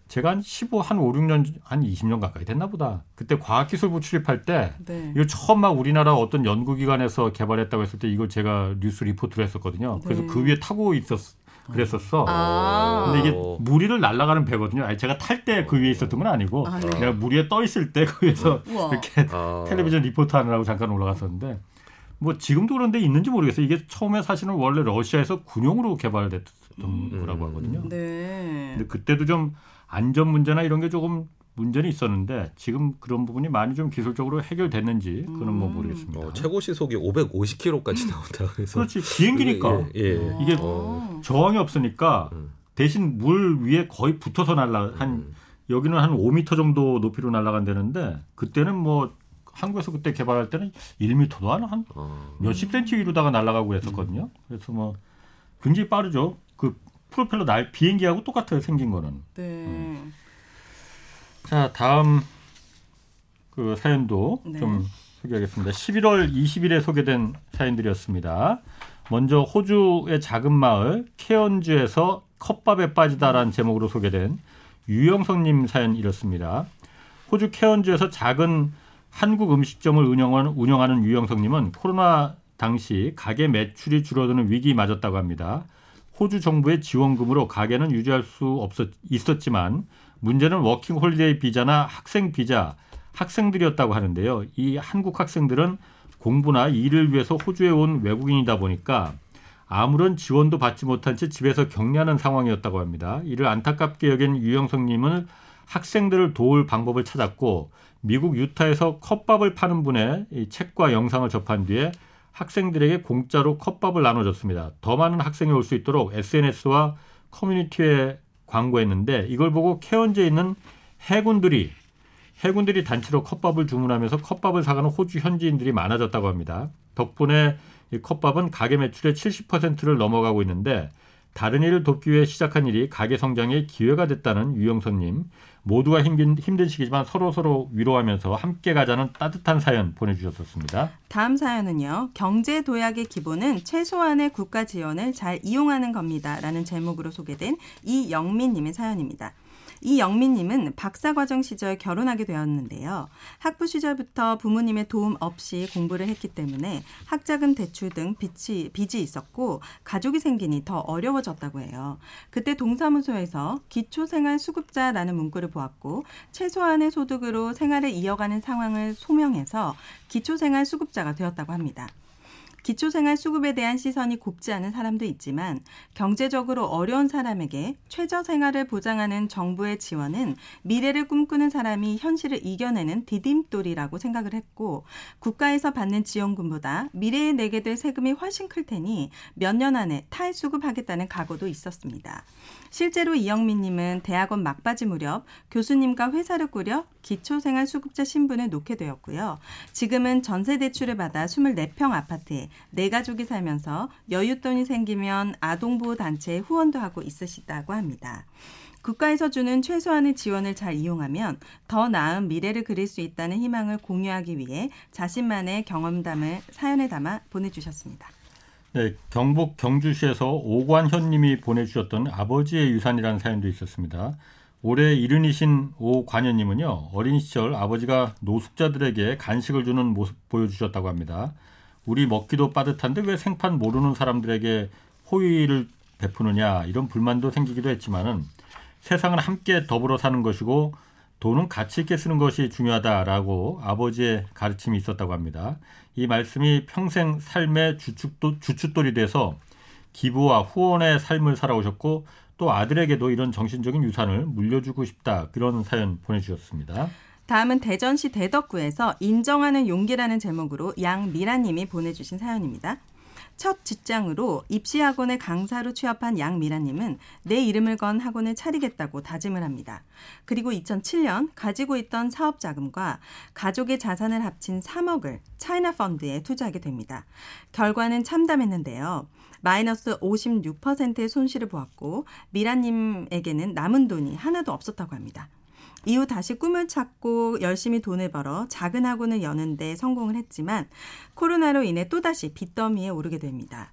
제가 한 15, 한 5, 6년, 한 20년 가까이 됐나 보다. 그때 과학기술부 출입할 때 네. 이거 처음 막 우리나라 어떤 연구기관에서 개발했다고 했을 때 이걸 제가 뉴스 리포트를 했었거든요. 그래서 네. 그 위에 타고 있었, 그랬었어. 아. 근데 이게 어. 물 위를 날아가는 배거든요. 아니, 제가 탈 때 그 위에 있었던 건 아니고 아, 네. 내가 물 위에 떠 있을 때 그 위에서 우와. 이렇게 아. 텔레비전 리포트 하느라고 잠깐 올라갔었는데 뭐 지금도 그런데 있는지 모르겠어요. 이게 처음에 사실은 원래 러시아에서 군용으로 개발됐던 음. 거라고 하거든요. 네. 근데 그때도 좀 안전 문제나 이런 게 조금 문제는 있었는데 지금 그런 부분이 많이 좀 기술적으로 해결됐는지 그건 뭐 모르겠습니다. 어, 최고 시속이 550km까지 나온다. 그래서 그렇지 비행기니까 예, 예. 이게 어. 저항이 없으니까 음. 대신 물 위에 거의 붙어서 날라 한 음. 여기는 한 5m 정도 높이로 날아간다는데 그때는 뭐 한국에서 그때 개발할 때는 1m도 안한 어. 몇십 센치 위로다가 날아가고 그랬었거든요. 그래서 뭐 굉장히 빠르죠. 그 프로펠러 날 비행기하고 똑같아요 생긴 거는. 네. 자 다음 그 사연도 네. 좀 소개하겠습니다. 11월 20일에 소개된 사연들이었습니다. 먼저 호주의 작은 마을 케언즈에서 컵밥에 빠지다라는 제목으로 소개된 유영석님 사연 이렇습니다. 호주 케언즈에서 작은 한국 음식점을 운영하는, 운영하는 유영석님은 코로나 당시 가게 매출이 줄어드는 위기 맞았다고 합니다. 호주 정부의 지원금으로 가게는 유지할 수 없었, 있었지만 문제는 워킹 홀리데이 비자나 학생 비자 학생들이었다고 하는데요. 이 한국 학생들은 공부나 일을 위해서 호주에 온 외국인이다 보니까 아무런 지원도 받지 못한 채 집에서 격리하는 상황이었다고 합니다. 이를 안타깝게 여긴 유영석 님은 학생들을 도울 방법을 찾았고 미국 유타에서 컵밥을 파는 분의 이 책과 영상을 접한 뒤에 학생들에게 공짜로 컵밥을 나눠줬습니다. 더 많은 학생이 올 수 있도록 SNS와 커뮤니티에 광고했는데 이걸 보고 케언즈에 있는 해군들이 해군들이 단체로 컵밥을 주문하면서 컵밥을 사가는 호주 현지인들이 많아졌다고 합니다. 덕분에 이 컵밥은 가게 매출의 70%를 넘어가고 있는데 다른 일을 돕기 위해 시작한 일이 가게 성장의 기회가 됐다는 유영선님 모두가 힘든, 힘든 시기지만 서로 서로 위로하면서 함께 가자는 따뜻한 사연 보내주셨었습니다. 다음 사연은요. 경제 도약의 기본은 최소한의 국가 지원을 잘 이용하는 겁니다라는 제목으로 소개된 이영민님의 사연입니다. 이영민님은 박사과정 시절 결혼하게 되었는데요. 학부 시절부터 부모님의 도움 없이 공부를 했기 때문에 학자금 대출 등 빚이, 빚이 있었고 가족이 생기니 더 어려워졌다고 해요. 그때 동사무소에서 기초생활수급자라는 문구를 보았고 최소한의 소득으로 생활을 이어가는 상황을 소명해서 기초생활수급자가 되었다고 합니다. 기초생활 수급에 대한 시선이 곱지 않은 사람도 있지만 경제적으로 어려운 사람에게 최저 생활을 보장하는 정부의 지원은 미래를 꿈꾸는 사람이 현실을 이겨내는 디딤돌이라고 생각을 했고 국가에서 받는 지원금보다 미래에 내게 될 세금이 훨씬 클 테니 몇 년 안에 탈수급하겠다는 각오도 있었습니다. 실제로 이영민님은 대학원 막바지 무렵 교수님과 회사를 꾸려 기초생활 수급자 신분을 놓게 되었고요. 지금은 전세 대출을 받아 24평 아파트에 네 가족이 살면서 여윳돈이 생기면 아동보호 단체에 후원도 하고 있으시다고 합니다. 국가에서 주는 최소한의 지원을 잘 이용하면 더 나은 미래를 그릴 수 있다는 희망을 공유하기 위해 자신만의 경험담을 사연에 담아 보내주셨습니다. 네, 경북 경주시에서 오관현 님이 보내주셨던 아버지의 유산이라는 사연도 있었습니다. 올해 이른이신 오관현 님은요, 어린 시절 아버지가 노숙자들에게 간식을 주는 모습 보여주셨다고 합니다. 우리 먹기도 빠듯한데 왜 생판 모르는 사람들에게 호의를 베푸느냐 이런 불만도 생기기도 했지만은 세상은 함께 더불어 사는 것이고 돈은 가치 있게 쓰는 것이 중요하다라고 아버지의 가르침이 있었다고 합니다. 이 말씀이 평생 삶의 주축도, 주춧돌이 돼서 기부와 후원의 삶을 살아오셨고 또 아들에게도 이런 정신적인 유산을 물려주고 싶다 그런 사연 보내주셨습니다. 다음은 대전시 대덕구에서 인정하는 용기라는 제목으로 양미라님이 보내주신 사연입니다. 첫 직장으로 입시학원의 강사로 취업한 양미라님은 내 이름을 건 학원을 차리겠다고 다짐을 합니다. 그리고 2007년 가지고 있던 사업 자금과 가족의 자산을 합친 3억을 차이나 펀드에 투자하게 됩니다. 결과는 참담했는데요. 마이너스 56%의 손실을 보았고 미라님에게는 남은 돈이 하나도 없었다고 합니다. 이후 다시 꿈을 찾고 열심히 돈을 벌어 작은 학원을 여는데 성공을 했지만 코로나로 인해 또다시 빚더미에 오르게 됩니다.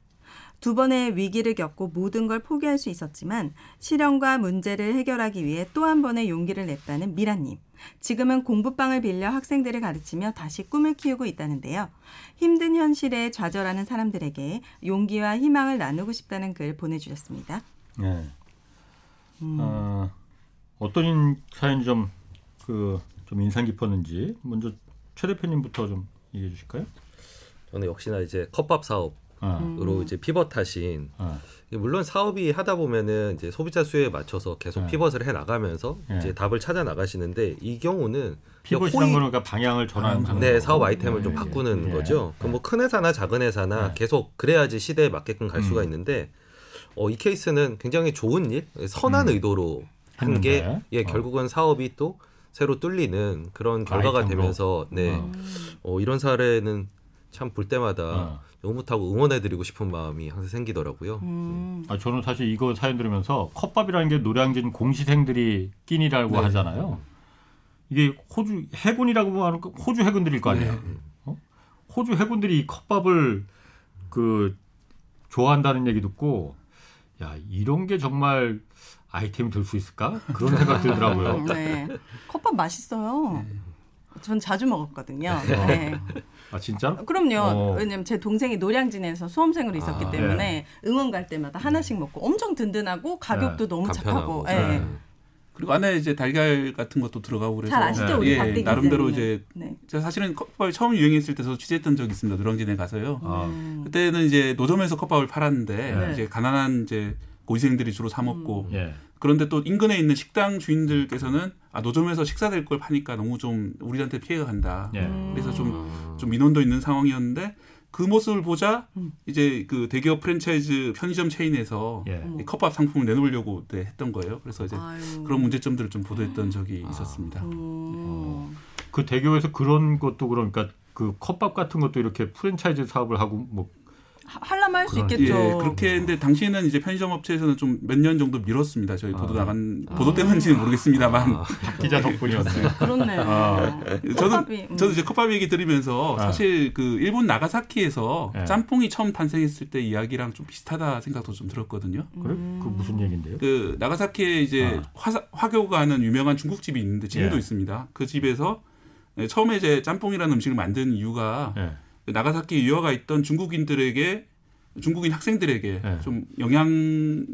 두 번의 위기를 겪고 모든 걸 포기할 수 있었지만 시련과 문제를 해결하기 위해 또 한 번의 용기를 냈다는 미라님. 지금은 공부방을 빌려 학생들을 가르치며 다시 꿈을 키우고 있다는데요. 힘든 현실에 좌절하는 사람들에게 용기와 희망을 나누고 싶다는 글 보내주셨습니다. 네. 음. 어, 어떤 사연이 좀, 그, 좀 인상 깊었는지 먼저 최 대표님부터 좀 얘기해 주실까요? 저는 역시나 이제 컵밥 사업 으로 음. 이제 피벗하신 어. 물론 사업이 하다 보면은 이제 소비자 수요에 맞춰서 계속 네. 피벗을 해 나가면서 네. 이제 답을 찾아 나가시는데 이 경우는 피벗이란 거는 그러니까 방향을 전환 아, 네 사업 아이템을 네. 좀 바꾸는 네. 거죠. 그럼 뭐 큰 회사나 작은 회사나 네. 계속 그래야지 시대에 맞게끔 갈 음. 수가 있는데 어, 이 케이스는 굉장히 좋은 일, 선한 음. 의도로 한 게 예, 어. 결국은 사업이 또 새로 뚫리는 그런 결과가 아이템으로. 되면서 네 어. 어, 이런 사례는 참 볼 때마다 어. 오못하고 응원해드리고 싶은 마음이 항상 생기더라고요. 음. 아, 저는 사실 이거 사연 들으면서 컵밥이라는 게 노량진 공시생들이 끼니라고 네. 하잖아요. 이게 호주 해군이라고 하는 호주 해군들일 거 아니에요. 네. 어? 호주 해군들이 이 컵밥을 그 좋아한다는 얘기 듣고 야 이런 게 정말 아이템이 될 수 있을까 그런 생각 들더라고요. *laughs* 네. 컵밥 맛있어요. 전 자주 먹었거든요. 네. 아 진짜로? 그럼요. 어. 왜냐면 제 동생이 노량진에서 수험생으로 있었기 아, 때문에 응원 갈 때마다 하나씩 먹고 엄청 든든하고 가격도 너무 착하고. 간편하고. 예. 네. 그리고 안에 이제 달걀 같은 것도 들어가고 그래서 잘 아시죠 우리 예, 나름대로. 이제 네. 제가 사실은 컵밥이 처음 유행했을 때도 취재했던 적이 있습니다. 노량진에 가서요. 아, 음. 그때는 이제 노점에서 컵밥을 팔았는데 네. 이제 가난한 이제 고시생들이 주로 사 먹고 예. 그런데 또 인근에 있는 식당 주인들께서는 아 노점에서 식사될 걸 파니까 너무 좀 우리한테 피해가 간다. 예. 음. 그래서 좀좀 민원도 있는 상황이었는데 그 모습을 보자 음. 이제 그 대기업 프랜차이즈 편의점 체인에서 예. 이 컵밥 상품을 내놓으려고 네, 했던 거예요. 그래서 이제 아유. 그런 문제점들을 좀 보도했던 적이 있었습니다. 음. 그 대교에서 그런 것도 그러니까 그 컵밥 같은 것도 이렇게 프랜차이즈 사업을 하고 뭐 하- 하려면 할 수 있겠죠. 예, 그렇게 했는데 당시에는 이제 편의점 업체에서는 좀 몇 년 정도 미뤘습니다. 저희 보도 아. 나간 보도 때문인지는 모르겠습니다만 기자 덕분이었어요. *laughs* 그렇네요. 아. 저는 음. 저도 이제 컵밥 얘기 들으면서 아. 사실 그 일본 나가사키에서 네. 짬뽕이 처음 탄생했을 때 이야기랑 좀 비슷하다 생각도 좀 들었거든요. 그래? 그 무슨 얘기인데요? 그 나가사키에 이제 아. 화, 화교가 하는 유명한 중국집이 있는데 지금도 예. 있습니다. 그 집에서 네, 처음에 이제 짬뽕이라는 음식을 만든 이유가 예. 그 나가사키 유화가 있던 중국인들에게 중국인 학생들에게 예. 좀 영양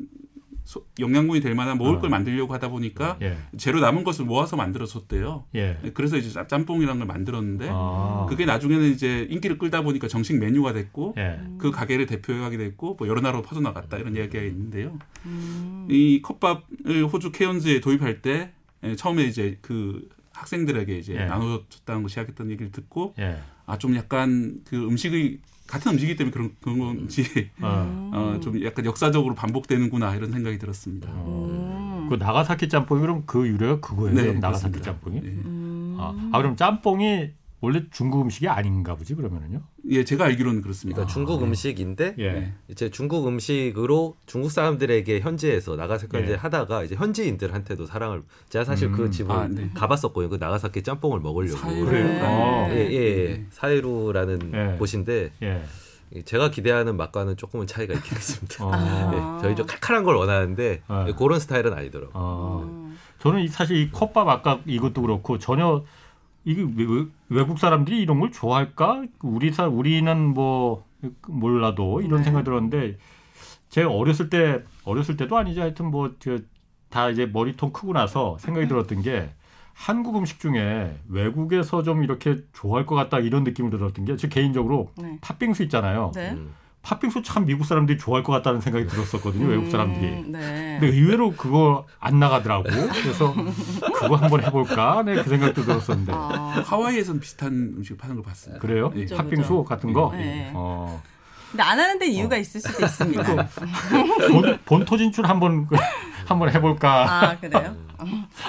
소- 영양분이 될 만한 먹을 어. 걸 만들려고 하다 보니까 예. 재료 남은 것을 모아서 만들어줬대요. 예. 그래서 이제 짬- 짬뽕이라는 걸 만들었는데 아. 그게 나중에는 이제 인기를 끌다 보니까 정식 메뉴가 됐고 예. 그 가게를 대표하게 됐고 뭐 여러 나라로 퍼져나갔다 이런 이야기가 있는데요. 음. 이 컵밥을 호주 케언즈에 도입할 때 예, 처음에 이제 그 학생들에게 이제 예. 나눠줬다는 거 시작했던 얘기를 듣고 예. 아 좀 약간 그 음식이 같은 음식이기 때문에 그런 그런 건지 어. *laughs* 어, 좀 약간 역사적으로 반복되는구나 이런 생각이 들었습니다. 음. 그 나가사키 짬뽕이 그럼 그 유래가 그거예요? 네, 나가사키 그렇습니다. 짬뽕이? 네. 음. 아, 아, 그럼 짬뽕이 원래 중국 음식이 아닌가 보지 그러면은요? 예, 제가 알기로는 그렇습니다. 그러니까 중국 음식인데 예. 네. 이제 중국 음식으로 중국 사람들에게 현지에서 나가사키 예. 하다가 이제 현지인들한테도 사랑을 제가 사실 음. 그 집을 아, 네. 가봤었고요. 그 나가사키 짬뽕을 먹으려고. 네. 어. 예, 예, 예. 사이루라는 예. 곳인데 예. 제가 기대하는 맛과는 조금은 차이가. 어. 아. *laughs* 예, 저희 좀 칼칼한 걸 원하는데 아. 예, 그런 스타일은 아니더라고요. 어. 음. 저는 이- 사실 이 컵밥 아까 이것도 그렇고 전혀 이게 외- 외국 사람들이 이런 걸 좋아할까? 우리 사 우리는 뭐 몰라도 이런 네. 생각이 들었는데 제가 어렸을 때 어렸을 때도 아니죠. 하여튼 뭐 다 이제 머리통 크고 나서 생각이 들었던 게 한국 음식 중에 외국에서 좀 이렇게 좋아할 것 같다 이런 느낌을 들었던 게 제 개인적으로 네. 팥빙수 있잖아요. 네. 음. 팥빙수 참 미국 사람들이 좋아할 것 같다는 생각이 들었었거든요. 외국 사람들이. 음, 네. 근데 의외로 그거 안 나가더라고. 그래서 그거 한번 해볼까? 네, 그 생각도 들었었는데. 아, 하와이에서는 비슷한 음식을 파는 걸 봤어요. 그래요? 예. 그죠, 팥빙수 그죠. 같은 거? 네. 어. 근데 안 하는데 이유가 있을 수도 있습니다. 본, 본토 진출 한번 한번 해볼까? 아 그래요? 어,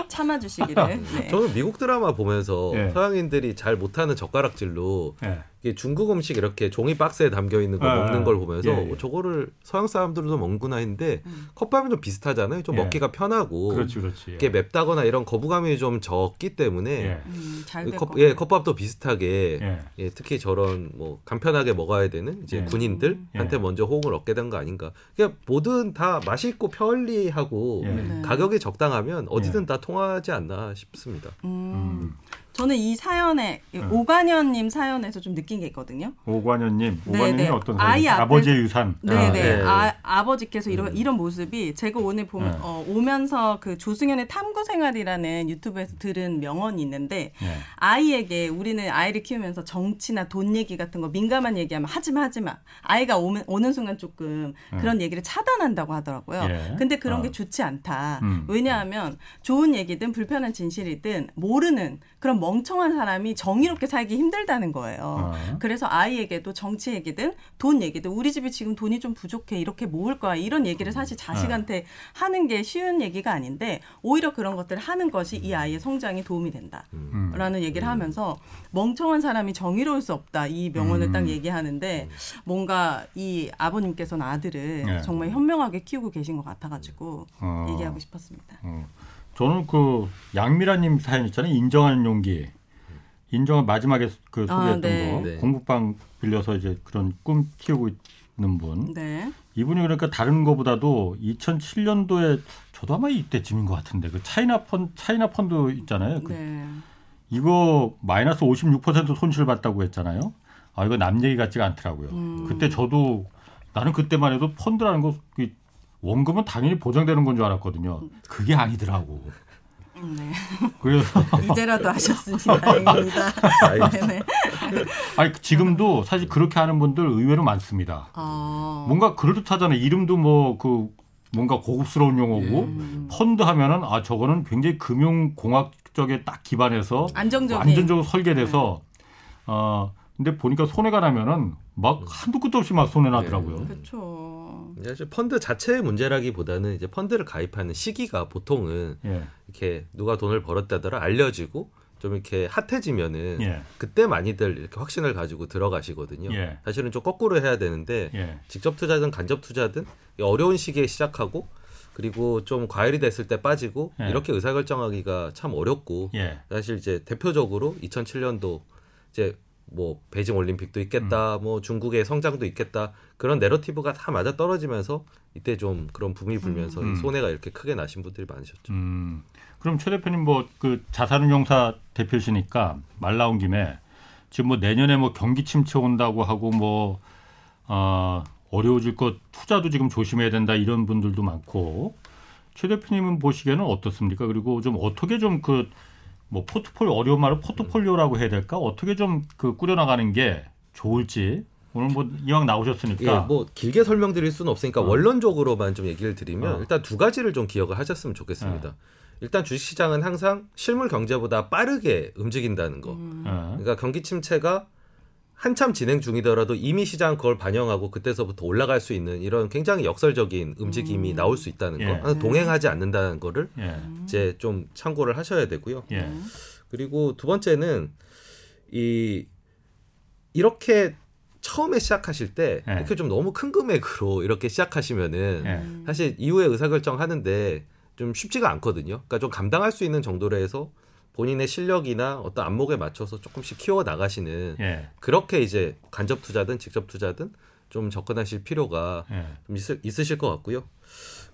참아주시기를. *laughs* 네. 저는 미국 드라마 보면서 예. 서양인들이 잘 못하는 젓가락질로 예. 이게 중국 음식 이렇게 종이 박스에 담겨 있는 거 아, 먹는 걸 보면서 예, 예. 어, 저거를 서양 사람들도 먹구나 했는데 음. 컵밥은 좀 비슷하잖아요. 좀 예. 먹기가 편하고 그렇지, 그렇지. 이게 맵다거나 이런 거부감이 좀 적기 때문에 예. 음, 컵, 것 예. 컵밥도 비슷하게 예. 예, 특히 저런 뭐 간편하게 먹어야 되는 이제 예. 군인들한테 예. 먼저 호응을 얻게 된 거 아닌가. 그냥 뭐든 다 맛있고 편리하고 예. 네. 가격이 적당하면 어디든 예. 다 통하지 않나 싶습니다. 음, 음. 저는 이 사연에 이 음. 오관현님 사연에서 좀 느낀 게 있거든요. 오관현님, 네, 오관현이 네. 어떤 아이 아버지의 유산. 네네. 아, 네. 아, 아버지께서 이런, 음. 이런 모습이 제가 오늘 보면, 네. 어, 오면서 그 조승연의 탐구 생활이라는 유튜브에서 들은 명언이 있는데 예. 아이에게 우리는 아이를 키우면서 정치나 돈 얘기 같은 거 민감한 얘기하면 하지 마, 하지 마. 아이가 오면, 오는 순간 조금 그런 얘기를 차단한다고 하더라고요. 예. 근데 그런 어. 게 좋지 않다. 음. 왜냐하면 좋은 얘기든 불편한 진실이든 모르는 그런 멍청한 사람이 정의롭게 살기 힘들다는 거예요. 어. 그래서 아이에게도 정치 얘기든 돈 얘기든 우리 집이 지금 돈이 좀 부족해 이렇게 모을 거야 이런 얘기를 사실 자식한테 하는 게 쉬운 얘기가 아닌데 오히려 그런 것들을 하는 것이 이 아이의 성장에 도움이 된다. 음. 라는 얘기를 하면서 멍청한 사람이 정의로울 수 없다 이 명언을 음. 딱 얘기하는데 뭔가 이 아버님께서는 아들을 네. 정말 현명하게 키우고 계신 것 같아가지고 어. 얘기하고 싶었습니다. 어. 저는 그 양미라님 사연 있잖아요. 인정하는 용기. 인정한 마지막에 그 아, 소개했던 네. 거 네. 공부방 빌려서 이제 그런 꿈 키우고 있는 분. 네. 이분이 그러니까 다른 거보다도 2007년도에 저도 아마 이때쯤인 것 같은데 그 차이나 펀 차이나 펀드 있잖아요. 그 네. 이거 마이너스 56% 손실 봤다고 했잖아요. 아 이거 남 얘기 같지가 않더라고요. 그때 저도 나는 그때만 해도 펀드라는 거이 원금은 당연히 보장되는 건 줄 알았거든요. 그게 아니더라고. 네. 그래서 *laughs* 이제라도 아셨습니다. 다행입니다. 네네. 아니 지금도 사실 그렇게 하는 분들 의외로 많습니다. 어. 뭔가 그럴듯하잖아요. 이름도 뭐 그 뭔가 고급스러운 용어고 음. 펀드 하면은 아 저거는 굉장히 금융 공학 쪽에 딱 기반해서 안정적인. 완전적으로 설계돼서 어 근데 보니까 손해가 나면은 막 한두 끝도 없이 막 손해 나더라고요. 그렇죠. 이제 사실 펀드 자체의 문제라기보다는 이제 펀드를 가입하는 시기가 보통은 예. 이렇게 누가 돈을 벌었다더라 알려지고 좀 이렇게 핫해지면은 예. 그때 많이들 이렇게 확신을 가지고 들어가시거든요. 예. 사실은 좀 거꾸로 해야 되는데 예. 직접 투자든 간접 투자든 이 어려운 시기에 시작하고 그리고 좀 과열이 됐을 때 빠지고 예. 이렇게 의사결정하기가 참 어렵고 예. 사실 이제 대표적으로 2007년도 이제 뭐 베이징 올림픽도 있겠다, 음. 뭐 중국의 성장도 있겠다 그런 내러티브가 다 맞아 떨어지면서 이때 좀 그런 붐이 불면서 음. 이 손해가 이렇게 크게 나신 분들이 많으셨죠. 음. 그럼 최 대표님 뭐 그 자산운용사 대표시니까 말 나온 김에 지금 뭐 내년에 뭐 경기 침체 온다고 하고 뭐 어, 어려워질 것 투자도 지금 조심해야 된다 이런 분들도 많고 최 대표님은 보시기에는 어떻습니까? 그리고 좀 어떻게 좀그 뭐 포트폴리오 어려운 말로 포트폴리오라고 해야 될까? 어떻게 좀 그 꾸려나가는 게 좋을지 오늘 뭐 이왕 나오셨으니까 예, 뭐 길게 설명드릴 수는 없으니까 어. 원론적으로만 좀 얘기를 드리면 어. 일단 두 가지를 좀 기억을 하셨으면 좋겠습니다. 일단 주식시장은 항상 실물 경제보다 빠르게 움직인다는 거. 음. 예. 그러니까 경기 침체가 한참 진행 중이더라도 이미 시장 그걸 반영하고 그때서부터 올라갈 수 있는 이런 굉장히 역설적인 움직임이 나올 수 있다는 예. 거. 항상 동행하지 않는다는 거를 예. 이제 좀 참고를 하셔야 되고요. 예. 그리고 두 번째는 이 이렇게 처음에 시작하실 때 예. 이렇게 좀 너무 큰 금액으로 이렇게 시작하시면은 예. 사실 이후에 의사결정 하는데 좀 쉽지가 않거든요. 그러니까 좀 감당할 수 있는 정도로 해서 본인의 실력이나 어떤 안목에 맞춰서 조금씩 키워 나가시는 예. 그렇게 이제 간접 투자든 직접 투자든 좀 접근하실 필요가 예. 좀 있을, 있으실 것 같고요.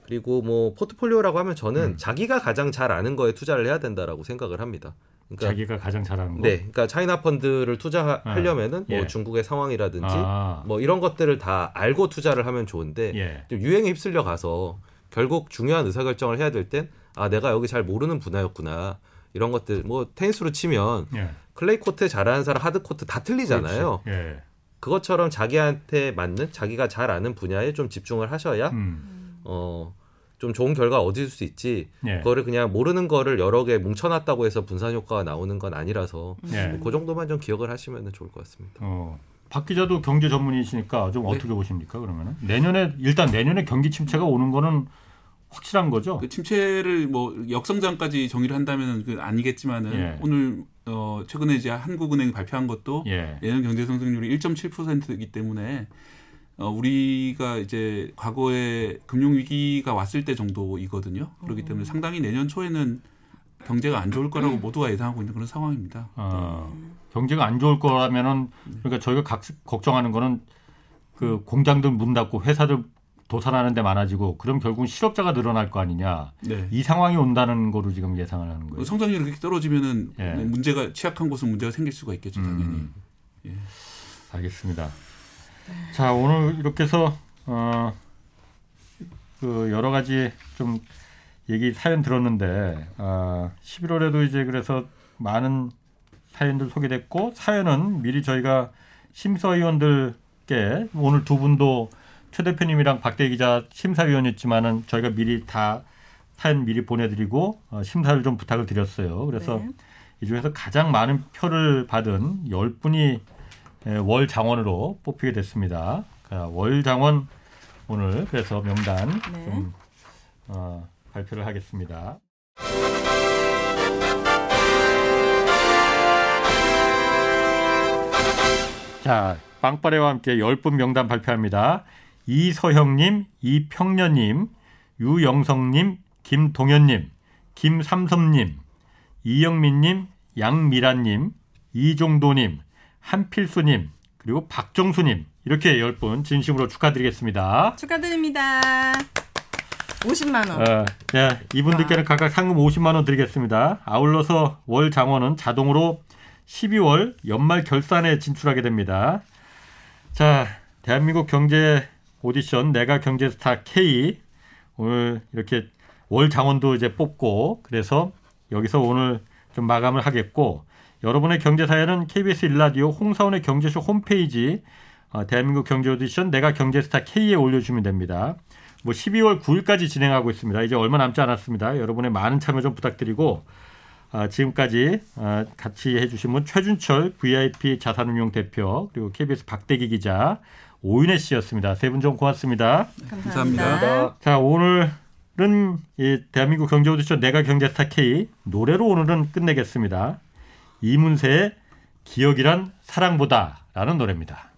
그리고 뭐 포트폴리오라고 하면 저는 음. 자기가 가장 잘 아는 거에 투자를 해야 된다라고 생각을 합니다. 그러니까 자기가 가장 잘하는 거. 네, 그러니까 차이나 펀드를 투자하려면은 뭐 예. 중국의 상황이라든지 아. 뭐 이런 것들을 다 알고 투자를 하면 좋은데 예. 좀 유행에 휩쓸려 가서 결국 중요한 의사결정을 해야 될 땐 아 내가 여기 잘 모르는 분야였구나 이런 것들 뭐 테니스로 치면 예. 클레이 코트 잘하는 사람 하드 코트 다 틀리잖아요. 예. 그것처럼 자기한테 맞는 자기가 잘 아는 분야에 좀 집중을 하셔야 음. 어좀 좋은 결과 얻을 수 있지. 예. 그거를 그냥 모르는 거를 여러 개 뭉쳐놨다고 해서 분산 효과가 나오는 건 아니라서 예. 그 정도만 좀 기억을 하시면 좋을 것 같습니다. 어. 박 기자도 경제 전문이시니까 좀 네. 어떻게 보십니까? 그러면은 내년에 일단 내년에 경기 침체가 오는 거는 확실한 거죠. 그 침체를 뭐 역성장까지 정의를 한다면 그 아니겠지만은 예. 오늘 어 최근에 이제 한국은행이 발표한 것도 예. 내년 경제 성장률이 1.7%이기 때문에 어 우리가 이제 과거에 금융 위기가 왔을 때 정도이거든요. 그렇기 때문에 상당히 내년 초에는 경제가 안 좋을 거라고 모두가 예상하고 있는 그런 상황입니다. 어, 경제가 안 좋을 거라면은 그러니까 저희가 각, 걱정하는 거는 그 공장들 문 닫고 회사들 도산하는 데 많아지고 그럼 결국은 실업자가 늘어날 거 아니냐. 네. 이 상황이 온다는 거로 지금 예상을 하는 거예요. 성장률이 그렇게 떨어지면은 예. 문제가 취약한 곳은 문제가 생길 수가 있겠죠, 당연히. 음. 알겠습니다. 자 오늘 이렇게 해서 어, 그 여러 가지 좀 얘기 사연 들었는데 아, 11월에도 이제 그래서 많은 사연들 소개됐고 사연은 미리 저희가 심사위원들께 오늘 두 분도 최 대표님이랑 박대 기자 심사위원이었지만은 저희가 미리 다 사연 미리 보내드리고 어, 심사를 좀 부탁을 드렸어요. 그래서 네. 이 중에서 가장 많은 표를 받은 10분이 월 장원으로 뽑히게 됐습니다. 자, 월 장원 오늘 그래서 명단 네. 좀 어, 발표를 하겠습니다. 자, 빵빠레와 함께 10분 명단 발표합니다. 이서형님, 이평년님, 유영성님, 김동현님, 김삼섭님, 이영민님, 양미란님, 이종도님, 한필수님, 그리고 박정수님 이렇게 10분 진심으로 축하드리겠습니다. 축하드립니다. 50만 원. 어, 네, 이분들께는 각각 상금 50만 원 드리겠습니다. 아울러서 월 장원은 자동으로 12월 연말 결산에 진출하게 됩니다. 자, 대한민국 경제 오디션 내가 경제스타 K 오늘 이렇게 월 장원도 이제 뽑고 그래서 여기서 오늘 좀 마감을 하겠고 여러분의 경제 사연은 KBS 일라디오 홍사원의 경제쇼 홈페이지 어, 대한민국 경제 오디션 내가 경제스타 K에 올려주시면 됩니다. 뭐 12월 9일까지 진행하고 있습니다. 이제 얼마 남지 않았습니다. 여러분의 많은 참여 좀 부탁드리고 아, 지금까지 아, 같이 해주신 분 최준철 VIP 자산운용 대표 그리고 KBS 박대기 기자 오윤혜 씨였습니다. 세 분 좀 고맙습니다. 감사합니다. 감사합니다. 자 오늘은 이 대한민국 경제 오디션 내가 경제스타 K 노래로 오늘은 끝내겠습니다. 이문세의 기억이란 사랑보다라는 노래입니다.